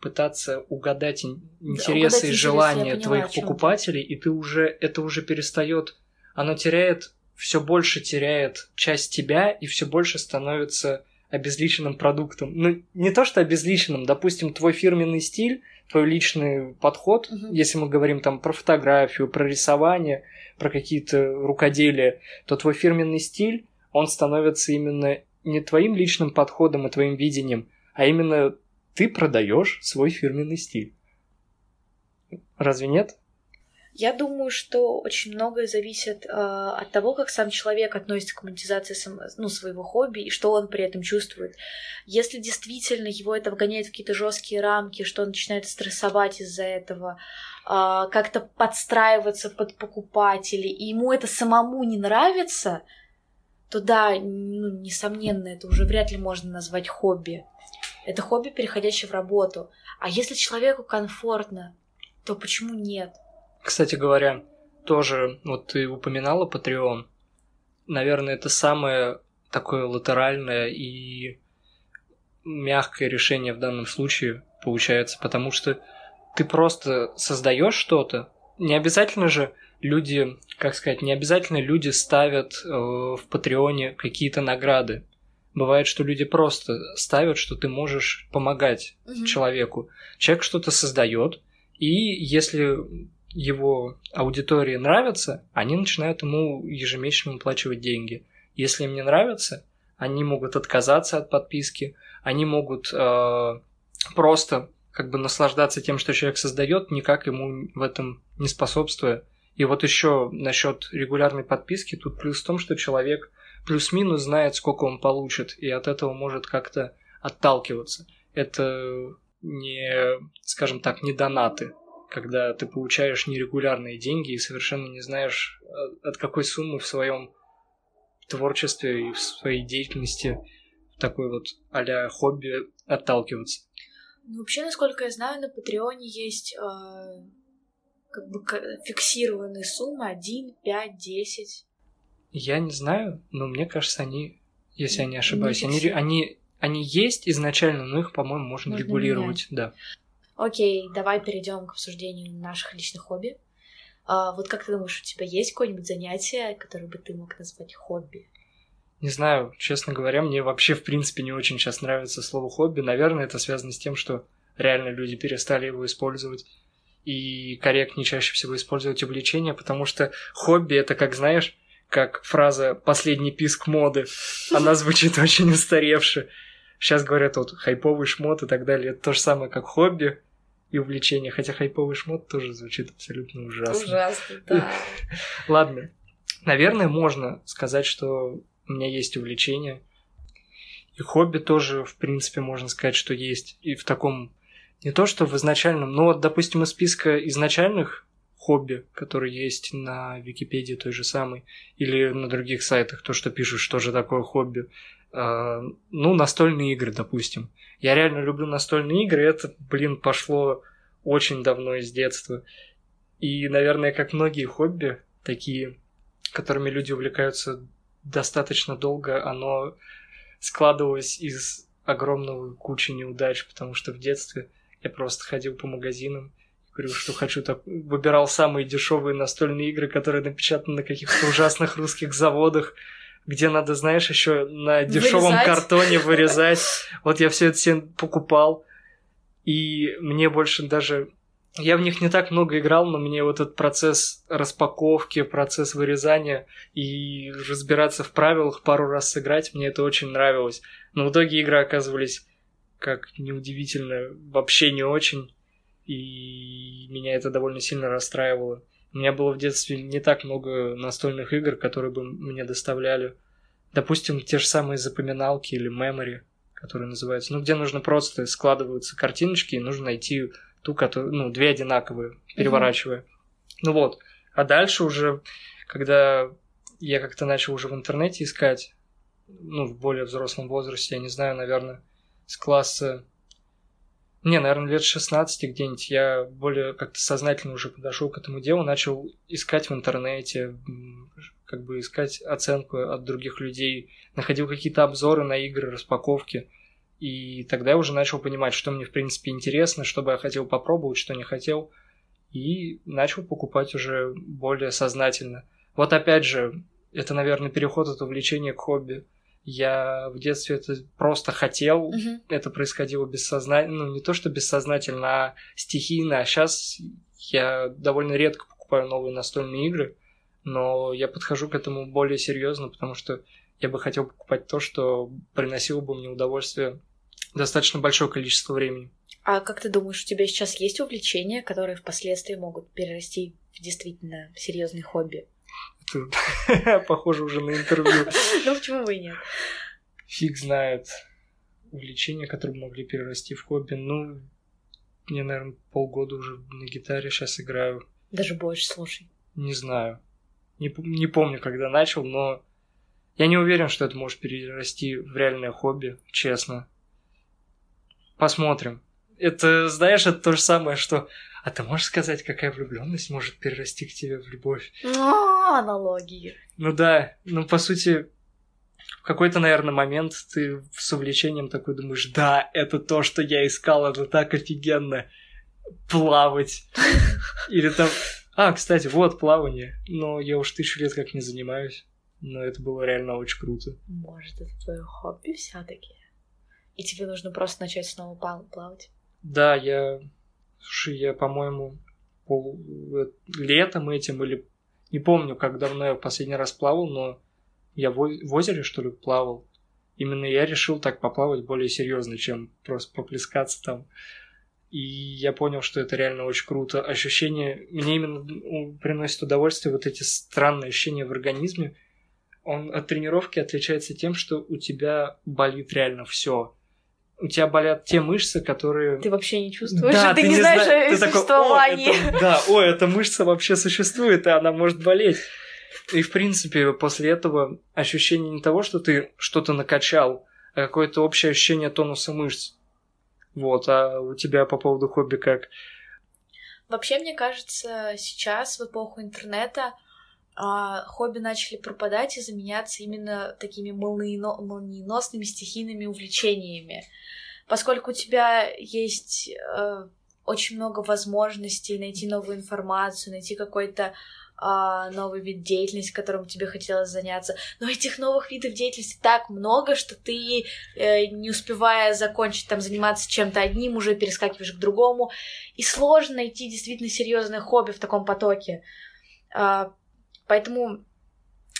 пытаться угадать интересы да, и желания твоих покупателей, и ты уже это уже перестает, оно теряет все больше теряет часть тебя и все больше становится обезличенным продуктом. Ну, не то, что обезличенным, допустим, твой фирменный стиль, твой личный подход, угу. если мы говорим там про фотографию, про рисование, про какие-то рукоделия, то твой фирменный стиль, он становится именно не твоим личным подходом и твоим видением, а именно ты продаешь свой фирменный стиль. Разве нет? Я думаю, что очень многое зависит э, от того, как сам человек относится к монетизации сам, ну, своего хобби и что он при этом чувствует. Если действительно его это вгоняет в какие-то жесткие рамки, что он начинает стрессовать из-за этого, э, как-то подстраиваться под покупателей, и ему это самому не нравится, то да, ну, несомненно, это уже вряд ли можно назвать хобби. Это хобби, переходящее в работу. А если человеку комфортно, то почему нет? Кстати говоря, тоже, вот ты упоминала Patreon. Наверное, это самое такое латеральное и мягкое решение в данном случае получается, потому что ты просто создаешь что-то. Не обязательно же люди, как сказать, не обязательно люди ставят э, в Патреоне какие-то награды. Бывает, что люди просто ставят, что ты можешь помогать угу. человеку. Человек что-то создает, и если его аудитории нравится, они начинают ему ежемесячно выплачивать деньги. Если им не нравится, они могут отказаться от подписки, они могут э, просто как бы наслаждаться тем, что человек создает, никак ему в этом не способствуя, И вот еще насчет регулярной подписки, тут плюс в том, что человек плюс-минус знает, сколько он получит, и от этого может как-то отталкиваться. Это не, скажем так, не донаты, когда ты получаешь нерегулярные деньги и совершенно не знаешь, от какой суммы в своем творчестве и в своей деятельности такой вот а хобби отталкиваться. Ну, вообще, насколько я знаю, на Патреоне есть э, как бы фиксированные суммы 1, 5, 10. Я не знаю, но мне кажется, они, если я не ошибаюсь, не они, они, они есть изначально, но их, по-моему, можно, можно регулировать, менять. да. Окей, давай перейдем к обсуждению наших личных хобби. А, вот как ты думаешь, у тебя есть какое-нибудь занятие, которое бы ты мог назвать хобби? Не знаю, честно говоря, мне вообще в принципе не очень сейчас нравится слово хобби. Наверное, это связано с тем, что реально люди перестали его использовать и корректнее чаще всего использовать увлечение, потому что хобби это как, знаешь, как фраза «последний писк моды». Она звучит очень устаревше. Сейчас говорят вот хайповый шмот и так далее. Это то же самое, как хобби и увлечение. Хотя хайповый шмот тоже звучит абсолютно ужасно. Ужасно, да. Ладно. Наверное, можно сказать, что у меня есть увлечение. И хобби тоже, в принципе, можно сказать, что есть. И в таком... Не то, что в изначальном, но вот, допустим, из списка изначальных хобби, которые есть на Википедии той же самой, или на других сайтах, то, что пишут, что же такое хобби. Э, ну, настольные игры, допустим. Я реально люблю настольные игры, это, блин, пошло очень давно из детства. И, наверное, как многие хобби, такие, которыми люди увлекаются достаточно долго оно складывалось из огромного кучи неудач, потому что в детстве я просто ходил по магазинам, говорил, что хочу так, выбирал самые дешевые настольные игры, которые напечатаны на каких-то ужасных русских заводах, где надо, знаешь, еще на дешевом вырезать. картоне вырезать. Вот я все это себе покупал. И мне больше даже я в них не так много играл, но мне вот этот процесс распаковки, процесс вырезания и разбираться в правилах пару раз сыграть, мне это очень нравилось. Но в итоге игры оказывались, как неудивительно, вообще не очень. И меня это довольно сильно расстраивало. У меня было в детстве не так много настольных игр, которые бы мне доставляли. Допустим, те же самые запоминалки или memory, которые называются. Ну, где нужно просто складываются картиночки, и нужно найти ту, которую, ну, две одинаковые, переворачивая. Mm-hmm. Ну вот. А дальше уже, когда я как-то начал уже в интернете искать, ну, в более взрослом возрасте, я не знаю, наверное, с класса... Не, наверное, лет 16 где-нибудь я более как-то сознательно уже подошел к этому делу, начал искать в интернете, как бы искать оценку от других людей, находил какие-то обзоры на игры, распаковки. И тогда я уже начал понимать, что мне, в принципе, интересно, что бы я хотел попробовать, что не хотел. И начал покупать уже более сознательно. Вот опять же, это, наверное, переход от увлечения к хобби. Я в детстве это просто хотел, uh-huh. это происходило бессознательно, ну не то что бессознательно, а стихийно. А сейчас я довольно редко покупаю новые настольные игры, но я подхожу к этому более серьезно, потому что я бы хотел покупать то, что приносило бы мне удовольствие достаточно большое количество времени. А как ты думаешь, у тебя сейчас есть увлечения, которые впоследствии могут перерасти в действительно серьезный хобби? Похоже уже на интервью. Ну почему бы и нет? Фиг знает. Увлечения, которые могли перерасти в хобби. Ну, мне, наверное, полгода уже на гитаре сейчас играю. Даже больше, слушай. Не знаю. Не, не помню, когда начал, но я не уверен, что это может перерасти в реальное хобби, честно. Посмотрим. Это, знаешь, это то же самое, что... А ты можешь сказать, какая влюбленность может перерасти к тебе в любовь? А, аналогии. Ну да, ну по сути, в какой-то, наверное, момент ты с увлечением такой думаешь, да, это то, что я искал, это так офигенно. Плавать. Или там... А, кстати, вот плавание. Но я уж тысячу лет как не занимаюсь. Но это было реально очень круто. Может, это твое хобби все таки и тебе нужно просто начать снова плавать. Да, я... Слушай, я, по-моему, пол... Э, летом этим или... Не помню, как давно я в последний раз плавал, но я в озере, что ли, плавал. Именно я решил так поплавать более серьезно, чем просто поплескаться там. И я понял, что это реально очень круто. Ощущение, мне именно приносит удовольствие вот эти странные ощущения в организме. Он от тренировки отличается тем, что у тебя болит реально все. У тебя болят те мышцы, которые... Ты вообще не чувствуешь, да, ты, ты не знаешь зна... о ты существовании. Такой, это, да, ой, эта мышца вообще существует, и она может болеть. И, в принципе, после этого ощущение не того, что ты что-то накачал, а какое-то общее ощущение тонуса мышц. Вот, а у тебя по поводу хобби как? Вообще, мне кажется, сейчас, в эпоху интернета, а, хобби начали пропадать и заменяться именно такими молниено- молниеносными стихийными увлечениями. Поскольку у тебя есть э, очень много возможностей найти новую информацию, найти какой-то а, новый вид деятельности, которым тебе хотелось заняться. Но этих новых видов деятельности так много, что ты, э, не успевая закончить там заниматься чем-то одним, уже перескакиваешь к другому. И сложно найти действительно серьезное хобби в таком потоке. А, поэтому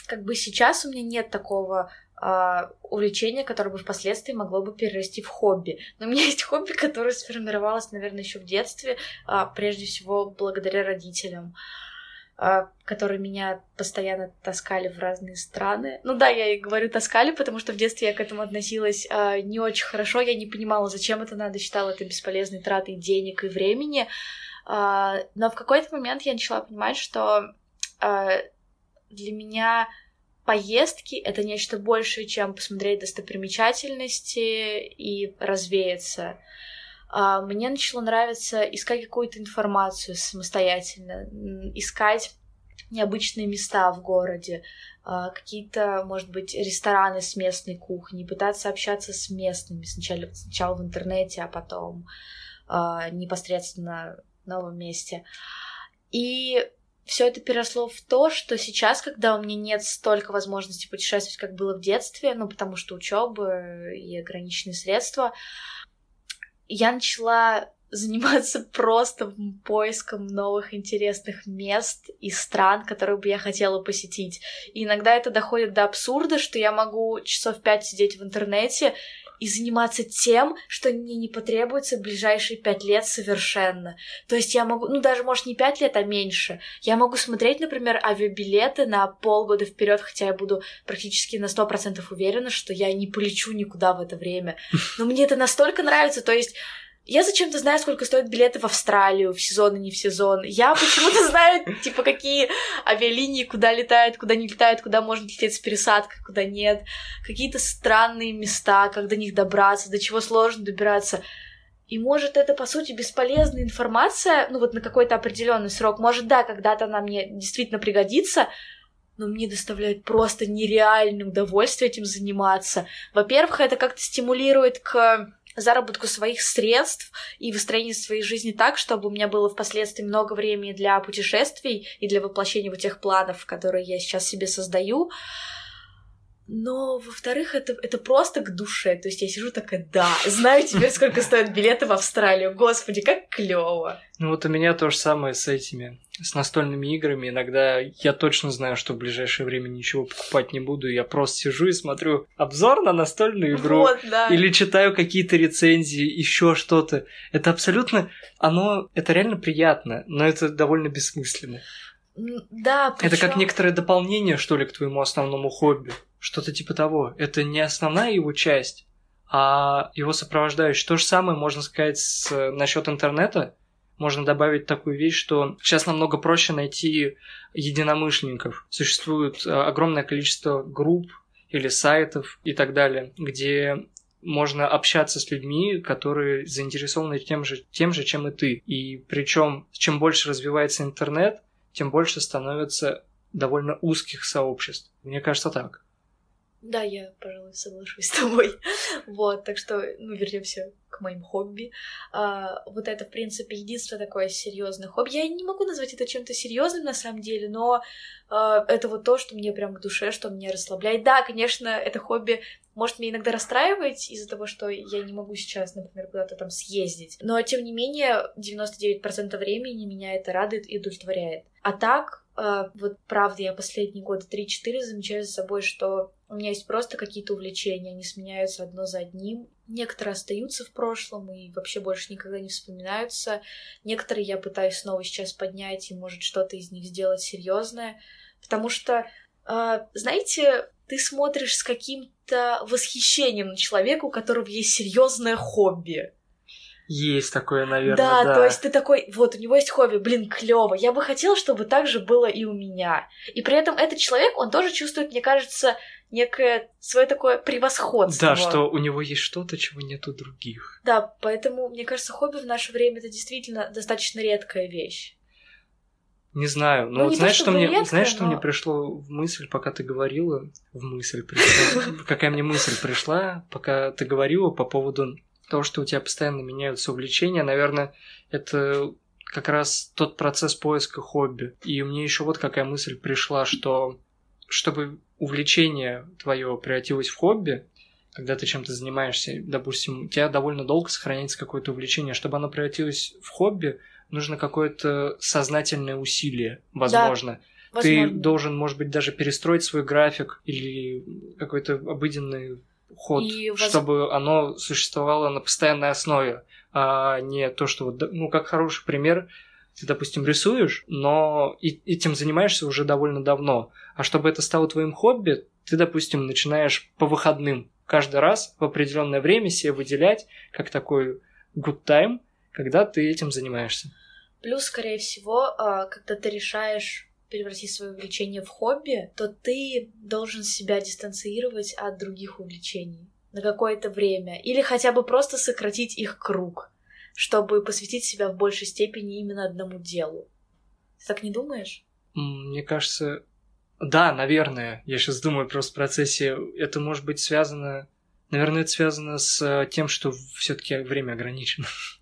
как бы сейчас у меня нет такого Uh, увлечение, которое бы впоследствии могло бы перерасти в хобби. Но у меня есть хобби, которое сформировалось, наверное, еще в детстве, uh, прежде всего благодаря родителям. А, которые меня постоянно таскали в разные страны. Ну да, я и говорю таскали, потому что в детстве я к этому относилась не очень хорошо, я не понимала, зачем это надо, считала это бесполезной тратой денег и времени. Но в какой-то момент я начала понимать, что для меня поездки — это нечто большее, чем посмотреть достопримечательности и развеяться. А, мне начало нравиться искать какую-то информацию самостоятельно, искать необычные места в городе, а, какие-то, может быть, рестораны с местной кухней, пытаться общаться с местными сначала, сначала в интернете, а потом а, непосредственно в новом месте. И все это переросло в то, что сейчас, когда у меня нет столько возможностей путешествовать, как было в детстве, ну, потому что учеба и ограниченные средства, я начала заниматься просто поиском новых интересных мест и стран, которые бы я хотела посетить. И иногда это доходит до абсурда, что я могу часов пять сидеть в интернете и заниматься тем, что мне не потребуется в ближайшие пять лет совершенно. То есть я могу, ну даже может не пять лет, а меньше. Я могу смотреть, например, авиабилеты на полгода вперед, хотя я буду практически на сто процентов уверена, что я не полечу никуда в это время. Но мне это настолько нравится, то есть я зачем-то знаю, сколько стоят билеты в Австралию, в сезон и не в сезон. Я почему-то знаю, типа, какие авиалинии, куда летают, куда не летают, куда можно лететь с пересадкой, куда нет. Какие-то странные места, как до них добраться, до чего сложно добираться. И может это, по сути, бесполезная информация, ну вот на какой-то определенный срок. Может, да, когда-то она мне действительно пригодится, но мне доставляет просто нереальное удовольствие этим заниматься. Во-первых, это как-то стимулирует к заработку своих средств и выстроению своей жизни так, чтобы у меня было впоследствии много времени для путешествий и для воплощения вот тех планов, которые я сейчас себе создаю. Но, во-вторых, это, это просто к душе. То есть я сижу такая, да, знаю теперь, сколько стоят билеты в Австралию. Господи, как клево. Ну вот у меня то же самое с этими, с настольными играми. Иногда я точно знаю, что в ближайшее время ничего покупать не буду. Я просто сижу и смотрю обзор на настольную игру. Вот, да. Или читаю какие-то рецензии, еще что-то. Это абсолютно... Оно... Это реально приятно, но это довольно бессмысленно. Да, причем... Это как некоторое дополнение, что ли, к твоему основному хобби. Что-то типа того. Это не основная его часть, а его сопровождающая. То же самое можно сказать с, насчет интернета. Можно добавить такую вещь, что сейчас намного проще найти единомышленников. Существует э, огромное количество групп или сайтов и так далее, где можно общаться с людьми, которые заинтересованы тем же, тем же, чем и ты. И причем, чем больше развивается интернет, тем больше становится довольно узких сообществ. Мне кажется так. Да, я, пожалуй, соглашусь с тобой. вот, так что, ну, вернемся к моим хобби. А, вот это, в принципе, единственное такое серьезное хобби. Я не могу назвать это чем-то серьезным на самом деле, но а, это вот то, что мне прям к душе, что меня расслабляет. Да, конечно, это хобби может меня иногда расстраивать из-за того, что я не могу сейчас, например, куда-то там съездить. Но, тем не менее, 99% времени меня это радует и удовлетворяет. А так, э, вот правда, я последние годы 3-4 замечаю за собой, что У меня есть просто какие-то увлечения, они сменяются одно за одним. Некоторые остаются в прошлом и вообще больше никогда не вспоминаются. Некоторые я пытаюсь снова сейчас поднять и, может, что-то из них сделать серьезное. Потому что, э, знаете, ты смотришь с каким-то восхищением на человека, у которого есть серьезное хобби. Есть такое, наверное, да, да. то есть ты такой, вот, у него есть хобби, блин, клево. Я бы хотела, чтобы так же было и у меня. И при этом этот человек, он тоже чувствует, мне кажется, некое свое такое превосходство. Да, что у него есть что-то, чего нет у других. Да, поэтому, мне кажется, хобби в наше время это действительно достаточно редкая вещь. Не знаю, но Ну, вот то знаешь, что чтобы мне, редко, знаешь, что но- мне пришло в мысль, пока ты говорила, в мысль пришла, какая мне мысль пришла, пока ты говорила по поводу того, что у тебя постоянно меняются увлечения, наверное, это как раз тот процесс поиска хобби. И мне еще вот какая мысль пришла, что чтобы увлечение твое превратилось в хобби, когда ты чем-то занимаешься, допустим, у тебя довольно долго сохраняется какое-то увлечение, чтобы оно превратилось в хобби, нужно какое-то сознательное усилие, возможно. Ты Возможно. должен, может быть, даже перестроить свой график или какой-то обыденный ход, И воз- чтобы оно существовало на постоянной основе, а не то, что вот, ну, как хороший пример, ты, допустим, рисуешь, но и- этим занимаешься уже довольно давно. А чтобы это стало твоим хобби, ты, допустим, начинаешь по выходным каждый раз в определенное время себе выделять как такой good time, когда ты этим занимаешься. Плюс, скорее всего, а, когда ты решаешь превратить свое увлечение в хобби, то ты должен себя дистанцировать от других увлечений на какое-то время. Или хотя бы просто сократить их круг, чтобы посвятить себя в большей степени именно одному делу. Ты так не думаешь? Мне кажется, да, наверное. Я сейчас думаю просто в процессе. Это может быть связано... Наверное, это связано с э, тем, что все-таки время ограничено.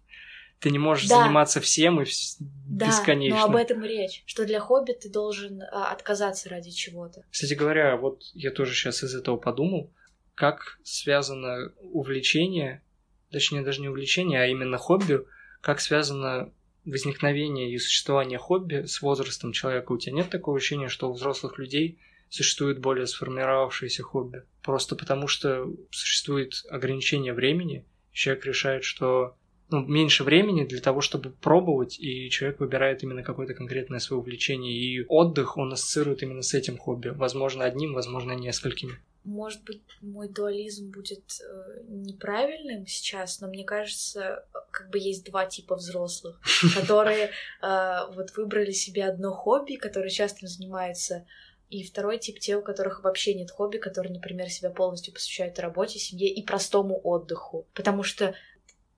Ты не можешь Да. заниматься всем и вс- Да, бесконечно. но об этом и речь. Что для хобби ты должен а, отказаться ради чего-то. Кстати говоря, вот я тоже сейчас из этого подумал, как связано увлечение, точнее даже не увлечение, а именно хобби, как связано возникновение и существование хобби с возрастом человека. У тебя нет такого ощущения, что у взрослых людей существует более сформировавшееся хобби? Просто потому что существует ограничение времени, человек решает, что ну, меньше времени для того, чтобы пробовать, и человек выбирает именно какое-то конкретное свое увлечение. И отдых, он ассоциирует именно с этим хобби. Возможно, одним, возможно, несколькими. Может быть, мой дуализм будет э, неправильным сейчас, но мне кажется, как бы есть два типа взрослых, которые э, вот выбрали себе одно хобби, которое часто им занимаются, и второй тип те, у которых вообще нет хобби, которые, например, себя полностью посвящают работе, семье и простому отдыху. Потому что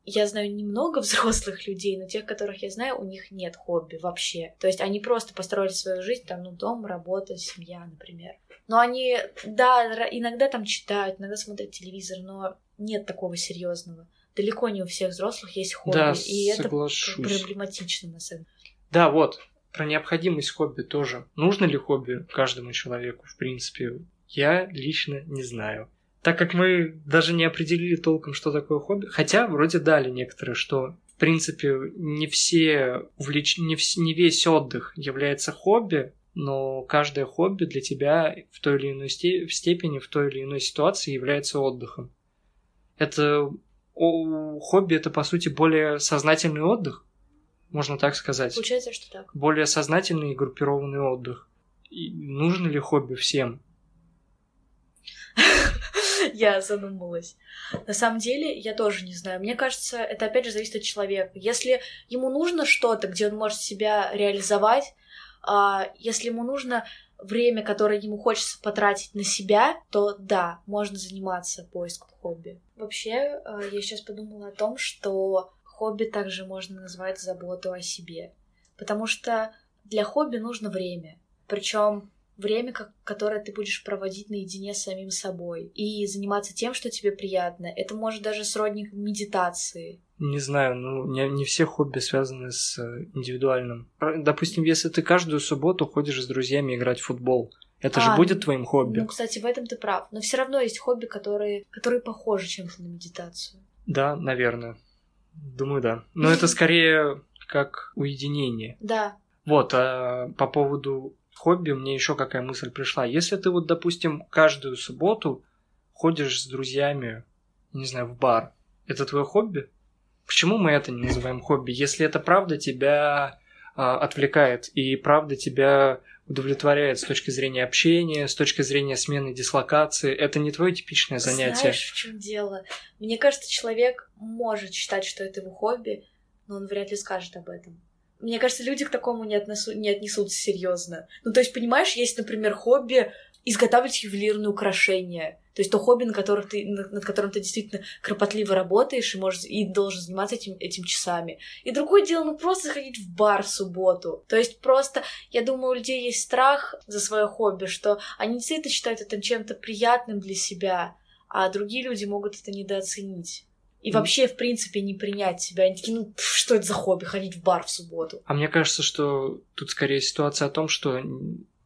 я знаю немного взрослых людей, но тех, которых я знаю, у них нет хобби вообще. То есть они просто построили свою жизнь, там, ну, дом, работа, семья, например. Но они, да, иногда там читают, иногда смотрят телевизор, но нет такого серьезного. Далеко не у всех взрослых есть хобби, Да, и это соглашусь. проблематично на самом деле. Да, вот, про необходимость хобби тоже. Нужно ли хобби каждому человеку, в принципе, я лично не знаю. Так как мы даже не определили толком, что такое хобби, хотя вроде дали некоторые, что в принципе не все увлеч... не, вс- не весь отдых является хобби, но каждое хобби для тебя в той или иной степени, в той или иной ситуации является отдыхом. Это хобби это по сути более сознательный отдых, можно так сказать Получается, что так. более сознательный и группированный отдых. И нужно ли хобби всем? Я задумалась. На самом деле, я тоже не знаю. Мне кажется, это опять же зависит от человека. Если ему нужно что-то, где он может себя реализовать, а, если ему нужно время, которое ему хочется потратить на себя, то да, можно заниматься поиском хобби. Вообще, а, я сейчас подумала о том, что хобби также можно назвать заботу о себе. Потому что для хобби нужно время. Причем время, ко- которое ты будешь проводить наедине с самим собой и заниматься тем, что тебе приятно. Это может даже сродник медитации. Не знаю, ну не, не все хобби связаны с э, индивидуальным. Допустим, если ты каждую субботу ходишь с друзьями играть в футбол, это же А, будет твоим хобби. Ну, кстати, в этом ты прав. Но все равно есть хобби, которые, которые похожи чем-то на медитацию. Да, наверное. Думаю, да. Но это скорее как уединение. Да, Вот, а по поводу хобби мне еще какая мысль пришла. Если ты вот, допустим, каждую субботу ходишь с друзьями, не знаю, в бар, это твое хобби? Почему мы это не называем хобби? Если это правда тебя а, отвлекает и правда тебя удовлетворяет с точки зрения общения, с точки зрения смены дислокации, это не твое типичное занятие. Знаешь, в чем дело? Мне кажется, человек может считать, что это его хобби, но он вряд ли скажет об этом. Мне кажется, люди к такому не, отнесу, не отнесутся серьезно. Ну, то есть, понимаешь, есть, например, хобби изготавливать ювелирные украшения. То есть то хобби, на котором ты, над которым ты действительно кропотливо работаешь и, можешь, и должен заниматься этим, этим часами. И другое дело, ну просто заходить в бар в субботу. То есть просто, я думаю, у людей есть страх за свое хобби, что они действительно считают это чем-то приятным для себя, а другие люди могут это недооценить. И вообще, в принципе, не принять себя. Они такие, ну, что это за хобби, ходить в бар в субботу? А мне кажется, что тут скорее ситуация о том, что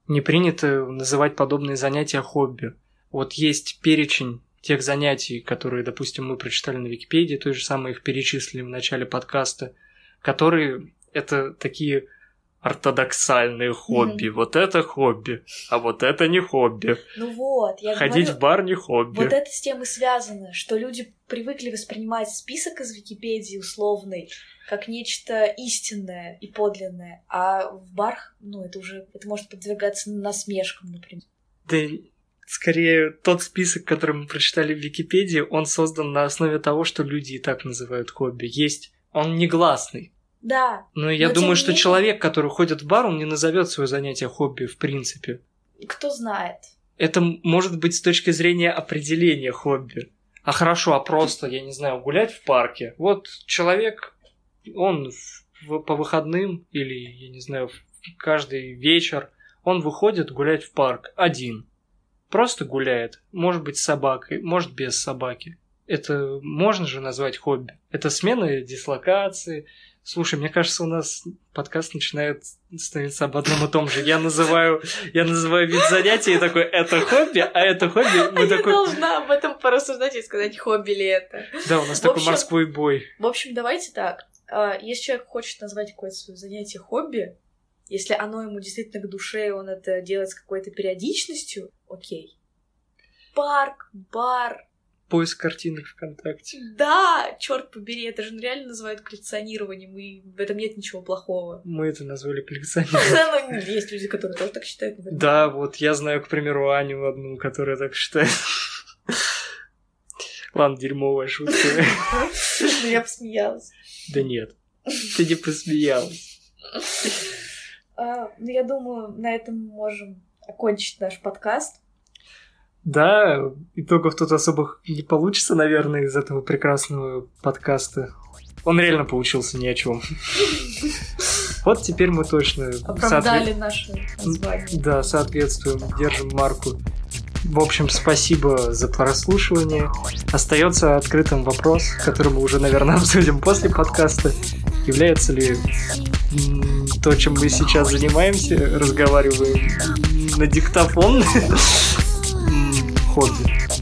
не принято называть подобные занятия хобби. Вот есть перечень тех занятий, которые, допустим, мы прочитали на Википедии, то же самое их перечислили в начале подкаста, которые это такие ортодоксальные хобби. Mm-hmm. Вот это хобби, а вот это не хобби. Ну вот, я Ходить говорю, в бар не хобби. Вот это с тем и связано, что люди привыкли воспринимать список из Википедии условный как нечто истинное и подлинное, а в барх, ну, это уже, это может подвергаться насмешкам, например. Да скорее тот список, который мы прочитали в Википедии, он создан на основе того, что люди и так называют хобби. Есть, он негласный. Да. Но я но думаю, что человек, который ходит в бар, он не назовет свое занятие хобби в принципе. Кто знает. Это может быть с точки зрения определения хобби. А хорошо, а просто, я не знаю, гулять в парке. Вот человек, он в, по выходным или, я не знаю, каждый вечер, он выходит гулять в парк один. Просто гуляет. Может быть, с собакой, может без собаки. Это можно же назвать хобби. Это смена дислокации, Слушай, мне кажется, у нас подкаст начинает становиться об одном и том же. Я называю, я называю вид занятия и такой, это хобби, а это хобби. Мы я такой... должна об этом порассуждать и сказать, хобби ли это. Да, у нас в такой общем, морской бой. В общем, давайте так. А, если человек хочет назвать какое-то свое занятие хобби, если оно ему действительно к душе, и он это делает с какой-то периодичностью, окей. Парк, бар, поиск картинок ВКонтакте. Да, черт побери, это же реально называют коллекционированием, и в этом нет ничего плохого. Мы это назвали коллекционированием. Ну, есть люди, которые тоже так считают. Да, вот я знаю, к примеру, Аню одну, которая так считает. Ладно, дерьмовая шутка. Ну, я посмеялась. Да нет, ты не посмеялась. А, ну, я думаю, на этом мы можем окончить наш подкаст. Да, итогов тут особых не получится, наверное, из этого прекрасного подкаста. Он реально получился ни о чем. Вот теперь мы точно... Оправдали наше название. Да, соответствуем, держим марку. В общем, спасибо за прослушивание. Остается открытым вопрос, который мы уже, наверное, обсудим после подкаста. Является ли то, чем мы сейчас занимаемся, разговариваем на диктофон, хобби.